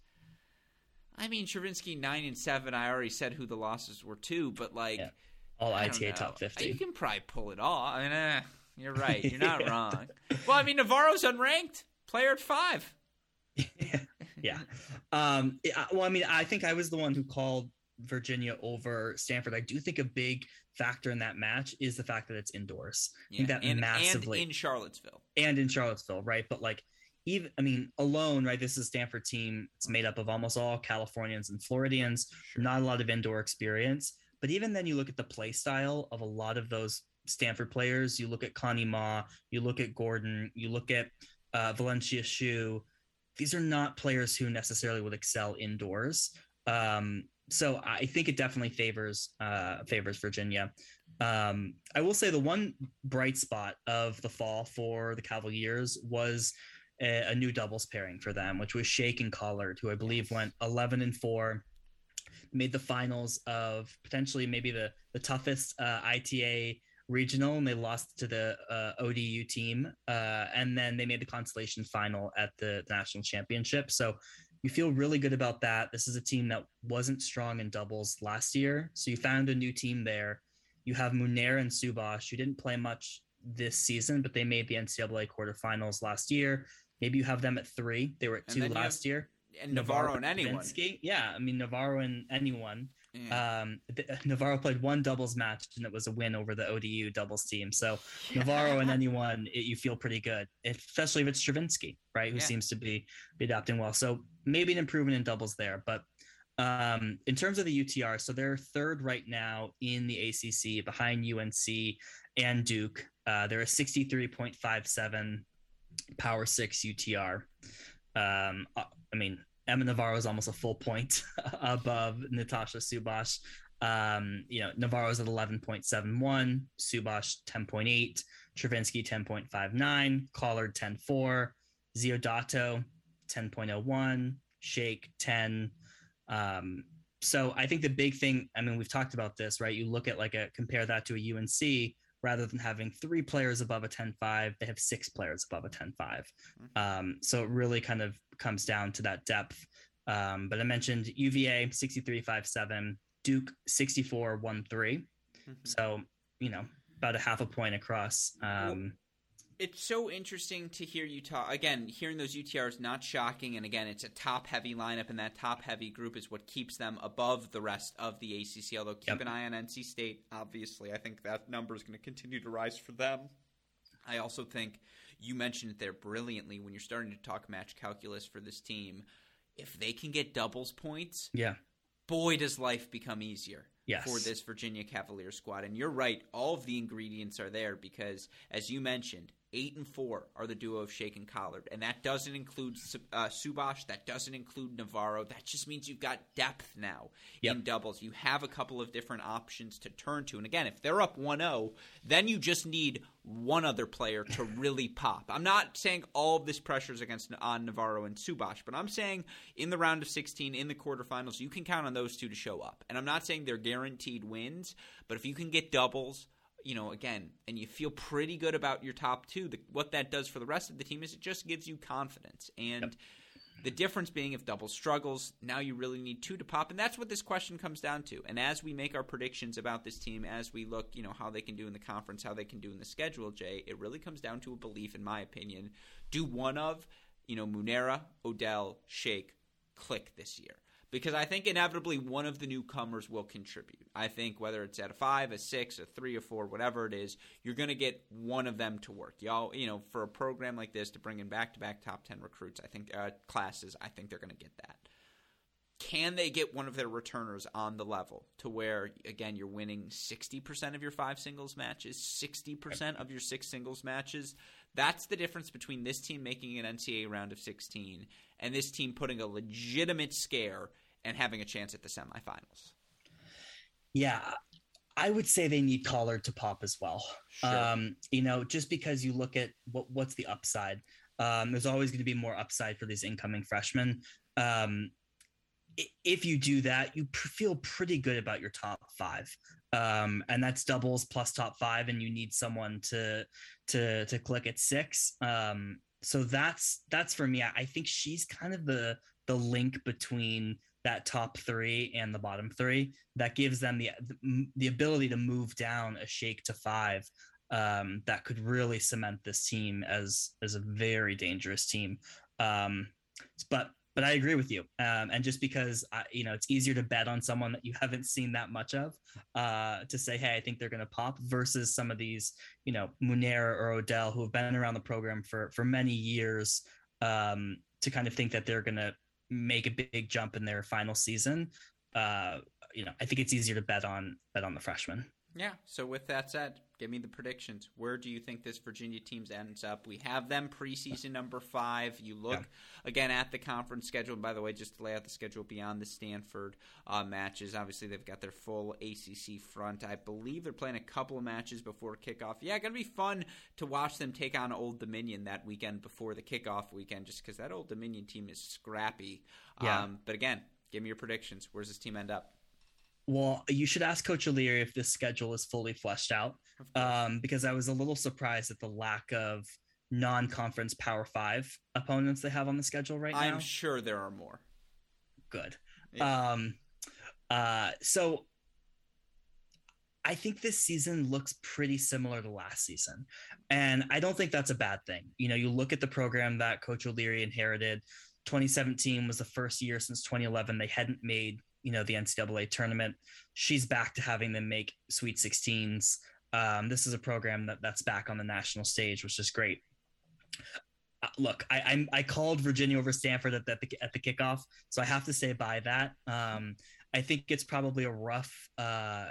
I mean, Chervinsky nine and seven. I already said who the losses were to, but like. Yeah. All I ITA know. top You can probably pull it off. I mean, eh, you're [laughs] right. You're not Yeah. wrong. Well, I mean, Navarro's unranked. Player at five. [laughs] yeah. Um, yeah, well, I mean, I think I was the one who called Virginia over Stanford. I do think a big factor in that match is the fact that it's indoors Yeah. that and, massively- and in Charlottesville. and in Charlottesville, right? But like, even I mean, alone, right? This is a Stanford team. It's made up of almost all Californians and Floridians. Sure. Not a lot of indoor experience. But even then, you look at the play style of a lot of those Stanford players. You look at Connie Ma. You look at Gordon. You look at uh, Valencia Xu. These are not players who necessarily would excel indoors. Um, so I think it definitely favors uh, favors Virginia. Um, I will say the one bright spot of the fall for the Cavaliers was a, a new doubles pairing for them, which was Shaikh and Collard, who I believe went 11 and four, made the finals of potentially maybe the the toughest uh, ITA regional, and they lost to the uh, ODU team, uh, and then they made the consolation final at the, the national championship. So you feel really good about that. This is a team that wasn't strong in doubles last year, so you found a new team there. You have Munera and Subhash, who didn't play much this season, but they made the NCAA quarterfinals last year. Maybe you have them at three. They were at two last year. And Navarro, Navarro and anyone. Yeah, I mean Navarro and anyone. Yeah. Um, the, Navarro played one doubles match and it was a win over the ODU doubles team. So yeah. Navarro and anyone, it, you feel pretty good, especially if it's Chervinsky, right, who yeah. seems to be, be adapting well. So maybe an improvement in doubles there. But um, in terms of the UTR, so they're third right now in the ACC behind UNC and Duke. Uh, they're a 63.57 Power Six UTR. Um, uh, I mean, Emma Navarro is almost a full point [laughs] above Natasha Subhash. Um, you know, Navarro's at 11.71, Subhash 10.8, Chervinsky 10.59, Collard 10.4, Ziodato 10.01, Shaikh 10. Um, so I think the big thing, I mean, we've talked about this, right? You look at like a compare that to a UNC rather than having three players above a 10-5 they have six players above a 10-5 mm-hmm. um, so it really kind of comes down to that depth um, but i mentioned uva 63.57 duke 64.13 mm-hmm. so you know about a half a point across um, it's so interesting to hear you talk again. Hearing those UTRs not shocking, and again, it's a top heavy lineup, and that top heavy group is what keeps them above the rest of the ACC. Although keep yep. an eye on NC State. Obviously, I think that number is going to continue to rise for them. I also think you mentioned it there brilliantly when you're starting to talk match calculus for this team. If they can get doubles points, yeah, boy does life become easier yes. for this Virginia Cavalier squad. And you're right, all of the ingredients are there because, as you mentioned, eight and four are the duo of Shaikh and Collard, and that doesn't include uh, Subhash. That doesn't include Navarro. That just means you've got depth now yep. in doubles. You have a couple of different options to turn to. And again, if they're up 1-0, then you just need one other player to [laughs] really pop. I'm not saying all of this pressure is against on Navarro and Subash, but I'm saying in the round of 16, in the quarterfinals, you can count on those two to show up. And I'm not saying they're guaranteed wins, but if you can get doubles you know, again, and you feel pretty good about your top two, the, what that does for the rest of the team is it just gives you confidence. And yep. the difference being if double struggles, now you really need two to pop. And that's what this question comes down to. And as we make our predictions about this team, as we look, you know, how they can do in the conference, how they can do in the schedule, Jay, it really comes down to a belief, in my opinion. Do one of, you know, Munera, Odell, Shaikh click this year? Because I think inevitably one of the newcomers will contribute. I think whether it's at a five, a six, a three, or four, whatever it is, you're going to get one of them to work. Y'all, you know, for a program like this to bring in back-to-back top ten recruits, I think uh, classes, I think they're going to get that. Can they get one of their returners on the level to where, again, you're winning 60% of your five singles matches, 60% of your six singles matches? That's the difference between this team making an NCAA round of 16 and this team putting a legitimate scare and having a chance at the semifinals. Yeah, I would say they need Collard to pop as well. Sure. Um, you know, just because you look at what what's the upside. Um, there's always going to be more upside for these incoming freshmen. Um, if you do that, you pr- feel pretty good about your top five, um, and that's doubles plus top five, and you need someone to to to click at six. Um, so that's that's for me. I think she's kind of the the link between that top three and the bottom three that gives them the the ability to move down a Shaikh to five um, that could really cement this team as as a very dangerous team um, but but I agree with you. Um, and just because I, you know it's easier to bet on someone that you haven't seen that much of, uh, to say, hey, I think they're going to pop, versus some of these, you know, Munera or Odell who have been around the program for for many years, um, to kind of think that they're going to make a big jump in their final season. Uh, you know, I think it's easier to bet on bet on the freshmen. Yeah. So with that said, give me the predictions. Where do you think this Virginia team ends up? We have them preseason number five. You look yeah. again at the conference schedule. And by the way, just to lay out the schedule beyond the Stanford uh, matches, obviously they've got their full ACC front. I believe they're playing a couple of matches before kickoff. Yeah, gonna be fun to watch them take on Old Dominion that weekend before the kickoff weekend, just because that Old Dominion team is scrappy. Yeah. Um, but again, give me your predictions. Where's this team end up? Well, you should ask Coach O'Leary if this schedule is fully fleshed out, um, because I was a little surprised at the lack of non-conference Power Five opponents they have on the schedule right now. I'm sure there are more. Good. Yeah. Um, uh, so I think this season looks pretty similar to last season. And I don't think that's a bad thing. You know, you look at the program that Coach O'Leary inherited. 2017 was the first year since 2011 they hadn't made, you know, the NCAA tournament. She's back to having them make Sweet 16s. Um, this is a program that, that's back on the national stage, which is great. Uh, look, I, I'm, I called Virginia over Stanford at the, at the kickoff, so I have to say by that. Um, I think it's probably a rough uh,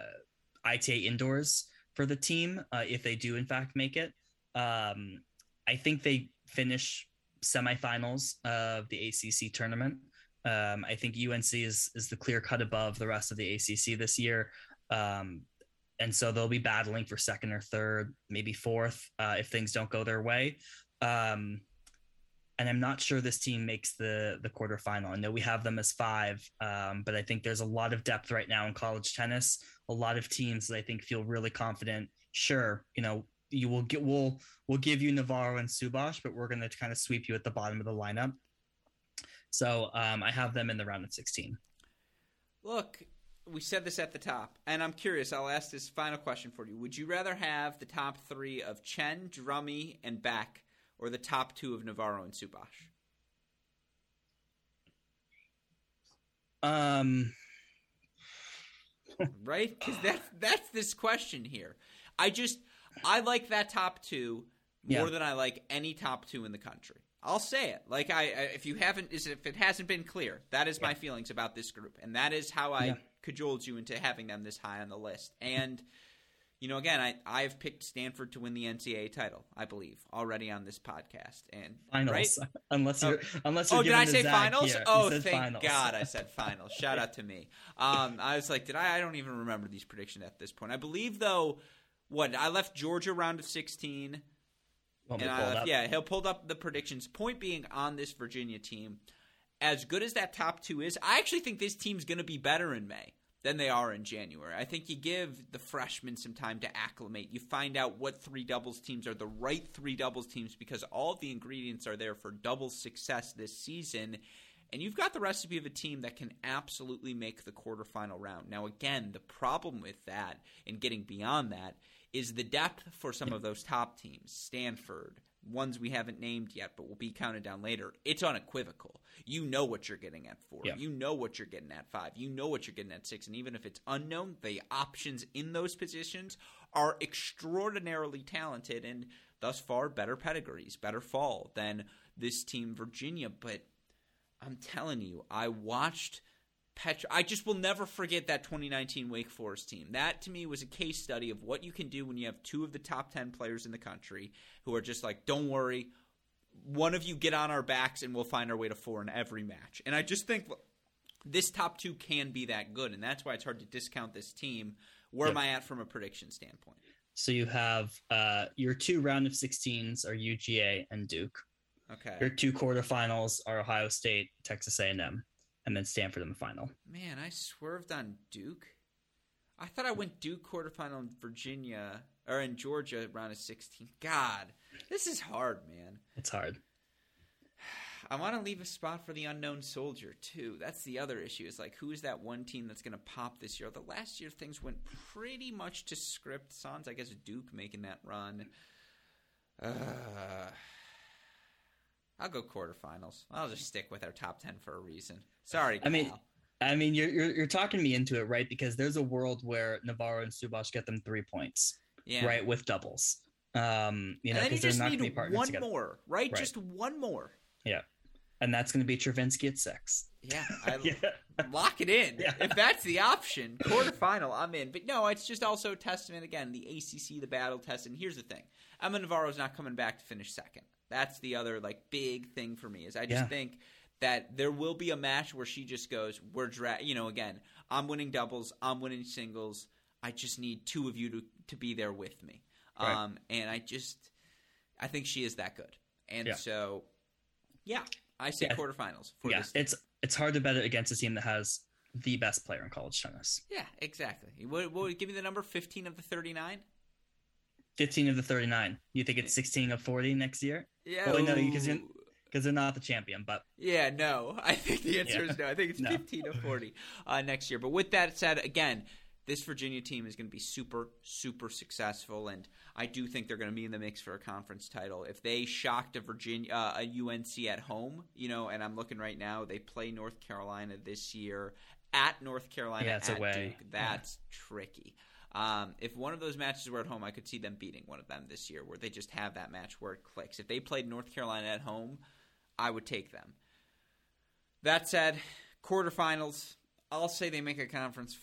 ITA indoors for the team uh, if they do in fact make it. Um, I think they finish semifinals of the ACC tournament. Um, I think UNC is is the clear cut above the rest of the ACC this year, um, and so they'll be battling for second or third, maybe fourth uh, if things don't go their way. Um, and I'm not sure this team makes the the quarterfinal. I know we have them as five, um, but I think there's a lot of depth right now in college tennis. A lot of teams that I think feel really confident. Sure, you know, you will get we'll we'll give you Navarro and Subhash, but we're going to kind of sweep you at the bottom of the lineup. So um, I have them in the round of 16. Look, we said this at the top, and I'm curious. I'll ask this final question for you. Would you rather have the top three of Chen, Drummy, and Back, or the top two of Navarro and Subhash? Um, [laughs] right? Because that's that's this question here. I just I like that top two more yeah. than I like any top two in the country. I'll say it. Like I, if you haven't, is if it hasn't been clear, that is yeah. my feelings about this group, and that is how I yeah. cajoled you into having them this high on the list. And you know, again, I I've picked Stanford to win the NCAA title. I believe already on this podcast and finals. Right? [laughs] Unless you're oh. unless you're oh, did I say finals? Here. Oh, thank finals. God, I said [laughs] finals. Shout out to me. Um, I was like, did I? I don't even remember these predictions at this point. I believe though, what I left Georgia round of sixteen. And I yeah, he'll pulled up the predictions. Point being on this Virginia team, as good as that top two is, I actually think this team's going to be better in May than they are in January. I think you give the freshmen some time to acclimate. You find out what three doubles teams are the right three doubles teams because all the ingredients are there for double success this season. And you've got the recipe of a team that can absolutely make the quarterfinal round. Now, again, the problem with that and getting beyond that is the depth for some of those top teams Stanford, ones we haven't named yet, but will be counted down later, it's unequivocal. You know what you're getting at four. Yeah. You know what you're getting at five. You know what you're getting at six. And even if it's unknown, the options in those positions are extraordinarily talented and thus far better pedigrees, better fall than this team, Virginia. But I'm telling you, I watched Petra. I just will never forget that 2019 Wake Forest team. That to me was a case study of what you can do when you have two of the top 10 players in the country who are just like, don't worry, one of you get on our backs and we'll find our way to four in every match. And I just think this top two can be that good, and that's why it's hard to discount this team. Where yep. am I at from a prediction standpoint? So you have uh, your two round of 16s are UGA and Duke. Okay. Your two quarterfinals are Ohio State, Texas A&M and then Stanford in the final. Man, I swerved on Duke. I thought I went Duke quarterfinal in Virginia or in Georgia round of 16. God, this is hard, man. It's hard. [sighs] I want to leave a spot for the unknown soldier too. That's the other issue. Is like who is that one team that's going to pop this year? The last year things went pretty much to script. Sans, I guess Duke making that run. Uh, I'll go quarterfinals. I'll just stick with our top ten for a reason. Sorry, Kyle. I mean, I mean, you're, you're, you're talking me into it, right? Because there's a world where Navarro and Subhash get them three points, yeah. right, with doubles. Um, you know, because they're not going to be partners one together. more, right? right? Just one more. Yeah, and that's going to be Chervinsky at six. Yeah, [laughs] I, yeah. lock it in. Yeah. If that's the option, quarterfinal, I'm in. But no, it's just also testament again the ACC, the battle test. And here's the thing: Emma Navarro's not coming back to finish second. That's the other like big thing for me is I just yeah. think that there will be a match where she just goes, "We're dra-, you know, again, I'm winning doubles, I'm winning singles. I just need two of you to to be there with me." Right. Um, and I just, I think she is that good, and yeah. so, yeah, I say yeah. quarterfinals. For yeah, this it's it's hard to bet it against a team that has the best player in college tennis. Yeah, exactly. What, what give me the number? Fifteen of the thirty-nine. 15 of the 39. You think it's 16 of 40 next year? Yeah. Well, no, because because they're not the champion. But yeah, no, I think the answer yeah. is no. I think it's [laughs] no. 15 of 40 uh, next year. But with that said, again, this Virginia team is going to be super, super successful, and I do think they're going to be in the mix for a conference title. If they shocked a Virginia, uh, a UNC at home, you know, and I'm looking right now, they play North Carolina this year at North Carolina Yeah, at away. Duke. That's tricky. Um, if one of those matches were at home, I could see them beating one of them this year, where they just have that match where it clicks. If they played North Carolina at home, I would take them. That said, quarterfinals, I'll say they make a conference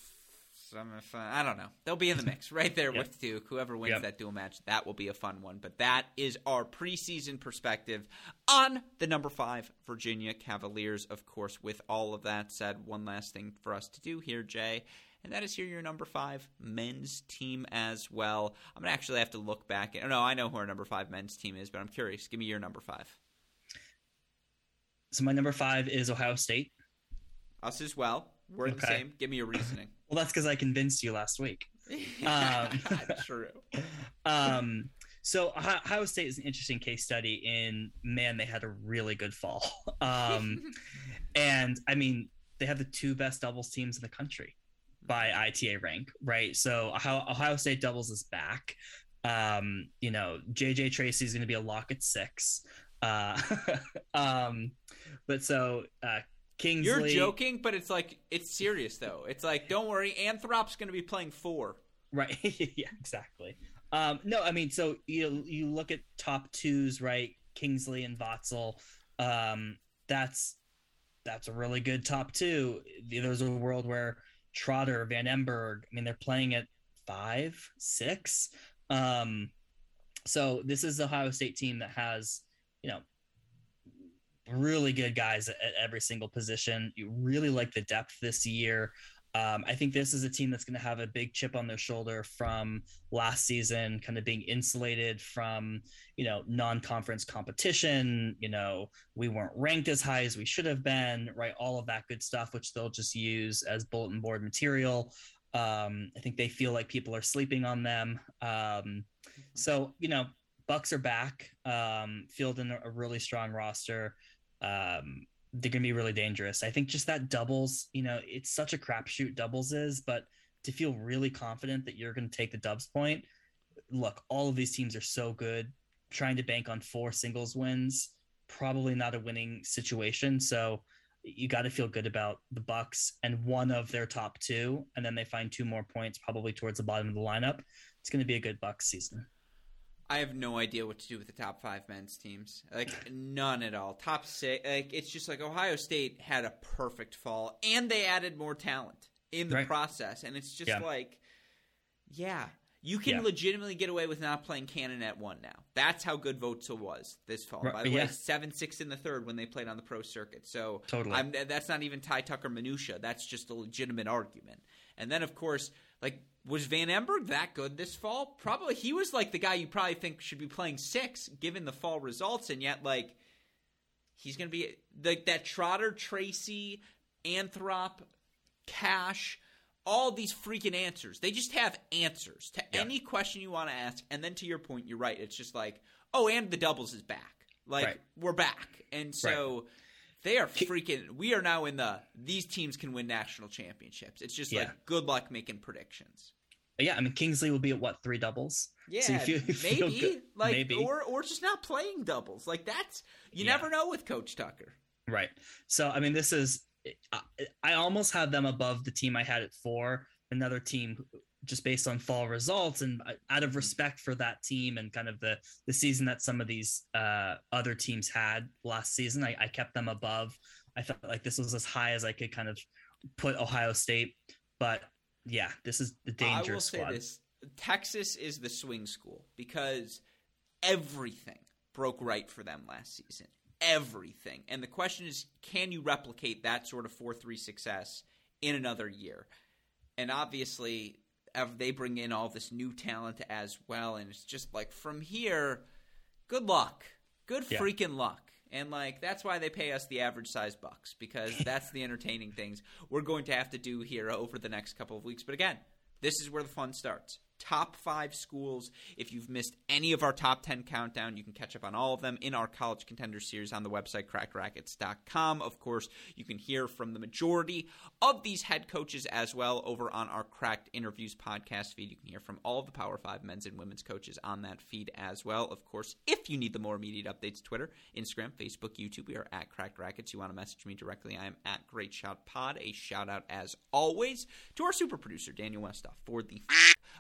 semifinal. I don't know. They'll be in the [laughs] mix right there Yep. with Duke. Whoever wins Yep. that dual match, that will be a fun one. But that is our preseason perspective on the number five Virginia Cavaliers. Of course, with all of that said, one last thing for us to do here, Jay. And that is here your number five men's team as well. I'm gonna actually have to look back. At, no, I know who our number five men's team is, but I'm curious. Give me your number five. So my number five is Ohio State. Us as well. We're the same. Give me your reasoning. [clears throat] Well, that's because I convinced you last week. [laughs] Um, [laughs] True. [laughs] Um, so Ohio Ohio State is an interesting case study in man, they had a really good fall. Um, and I mean, they have the two best doubles teams in the country by ITA rank, right? So Ohio, Ohio State doubles is back. Um, you know, JJ Tracy is going to be a lock at six. Uh, [laughs] um, but so uh, Kingsley, You're joking, but it's like it's serious though. It's like don't worry, Anthrop's going to be playing four. right? [laughs] yeah, exactly. Um, no, I mean, so you you look at top twos, right? Kingsley and Vocel. Um, that's that's a really good top two. There's a world where Trotter, Van Emberg. I mean, they're playing at five, six. Um, so this is the Ohio State team that has, you know, really good guys at, at every single position. You really like the depth this year. Um, I think this is a team that's going to have a big chip on their shoulder from last season, kind of being insulated from, you know, non-conference competition. You know, we weren't ranked as high as we should have been, right? All of that good stuff, which they'll just use as bulletin board material. Um, I think they feel like people are sleeping on them. Um, so you know, Bucks are back, um, fielding a really strong roster. Um, they're gonna be really dangerous. I think just that doubles, you know, it's such a crapshoot doubles is, but to feel really confident that you're gonna take the dubs point, look, all of these teams are so good. Trying to bank on four singles wins, probably not a winning situation. So you got to feel good about the Bucks and one of their top two, and then they find two more points probably towards the bottom of the lineup. It's going to be a good Bucks season. I have no idea what to do with the top five men's teams. Like none at all. Top six. Like it's just like Ohio State had a perfect fall, and they added more talent in the Right. process, and it's just Yeah. like, yeah, you can Yeah. legitimately get away with not playing Cannon at one now. That's how good Vocel was this fall. By the yeah. way, seven six in the third when they played on the pro circuit. So Totally. I'm, that's not even Ty Tucker minutia. That's just a legitimate argument. And then of course, like was Van Emberg that good this fall? Probably he was like the guy you probably think should be playing six given the fall results, and yet like he's gonna be like that Trotter, Tracy, Anthrop, Cash, all these freaking answers. They just have answers to Yeah. any question you want to ask. And then to your point, you're right. It's just like, oh, and the doubles is back. Like Right. we're back, and so. They are freaking. We are now in the. These teams can win national championships. It's just Yeah. like good luck making predictions. Yeah, I mean Kingsley will be at what three doubles? Yeah, So you feel- [laughs] you feel maybe good- like maybe. or or just not playing doubles. Like that's you Yeah. never know with Coach Tucker. Right. So I mean, this is I, I almost have them above the team I had at four. Another team just based on fall results and uh, out of respect for that team and kind of the the season that some of these uh, other teams had last season, I, I kept them above. I felt like this was as high as I could kind of put Ohio State, but yeah, this is the I will dangerous say this: Texas is the swing school because everything broke right for them last season. Everything, and the question is, can you replicate that sort of four-three success in another year? And obviously, they bring in all this new talent as well, and it's just like from here, good luck, good Yeah. freaking luck. And like that's why they pay us the average size bucks because [laughs] that's the entertaining things we're going to have to do here over the next couple of weeks. But again, this is where the fun starts. Top five schools. If you've missed any of our top 10 countdown, you can catch up on all of them in our college contender series on the website crackedracquets.com. Of course, you can hear from the majority of these head coaches as well over on our Cracked Interviews podcast feed. You can hear from all of the Power 5 men's and women's coaches on that feed as well. Of course, if you need the more immediate updates, Twitter, Instagram, Facebook, YouTube, we are at Cracked Racquets. You want to message me directly, I am at Great Shot Pod. A shout out as always to our super producer, Daniel Westoff, for the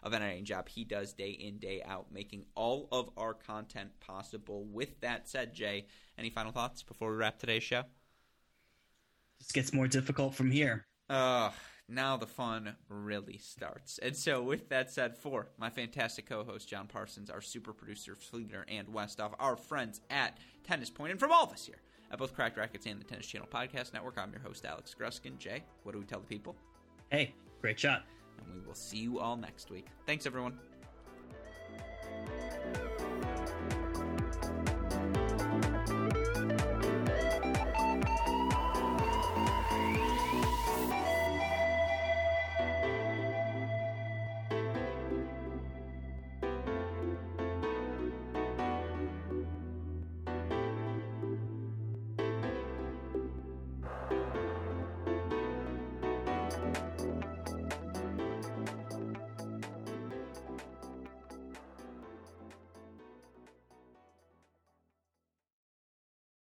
of an editing job he does day in, day out, making all of our content possible. With that said, Jay, any final thoughts before we wrap today's show? Just gets more difficult from here. Uh, now the fun really starts. And so, with that said, for my fantastic co host, John Parsons, our super producer, Fleeter and Westoff, our friends at Tennis Point, and from all of us here at both Cracked Racquets and the Tennis Channel Podcast Network, I'm your host, Alex Gruskin. Jay, what do we tell the people? Hey, great shot and we will see you all next week. Thanks, everyone.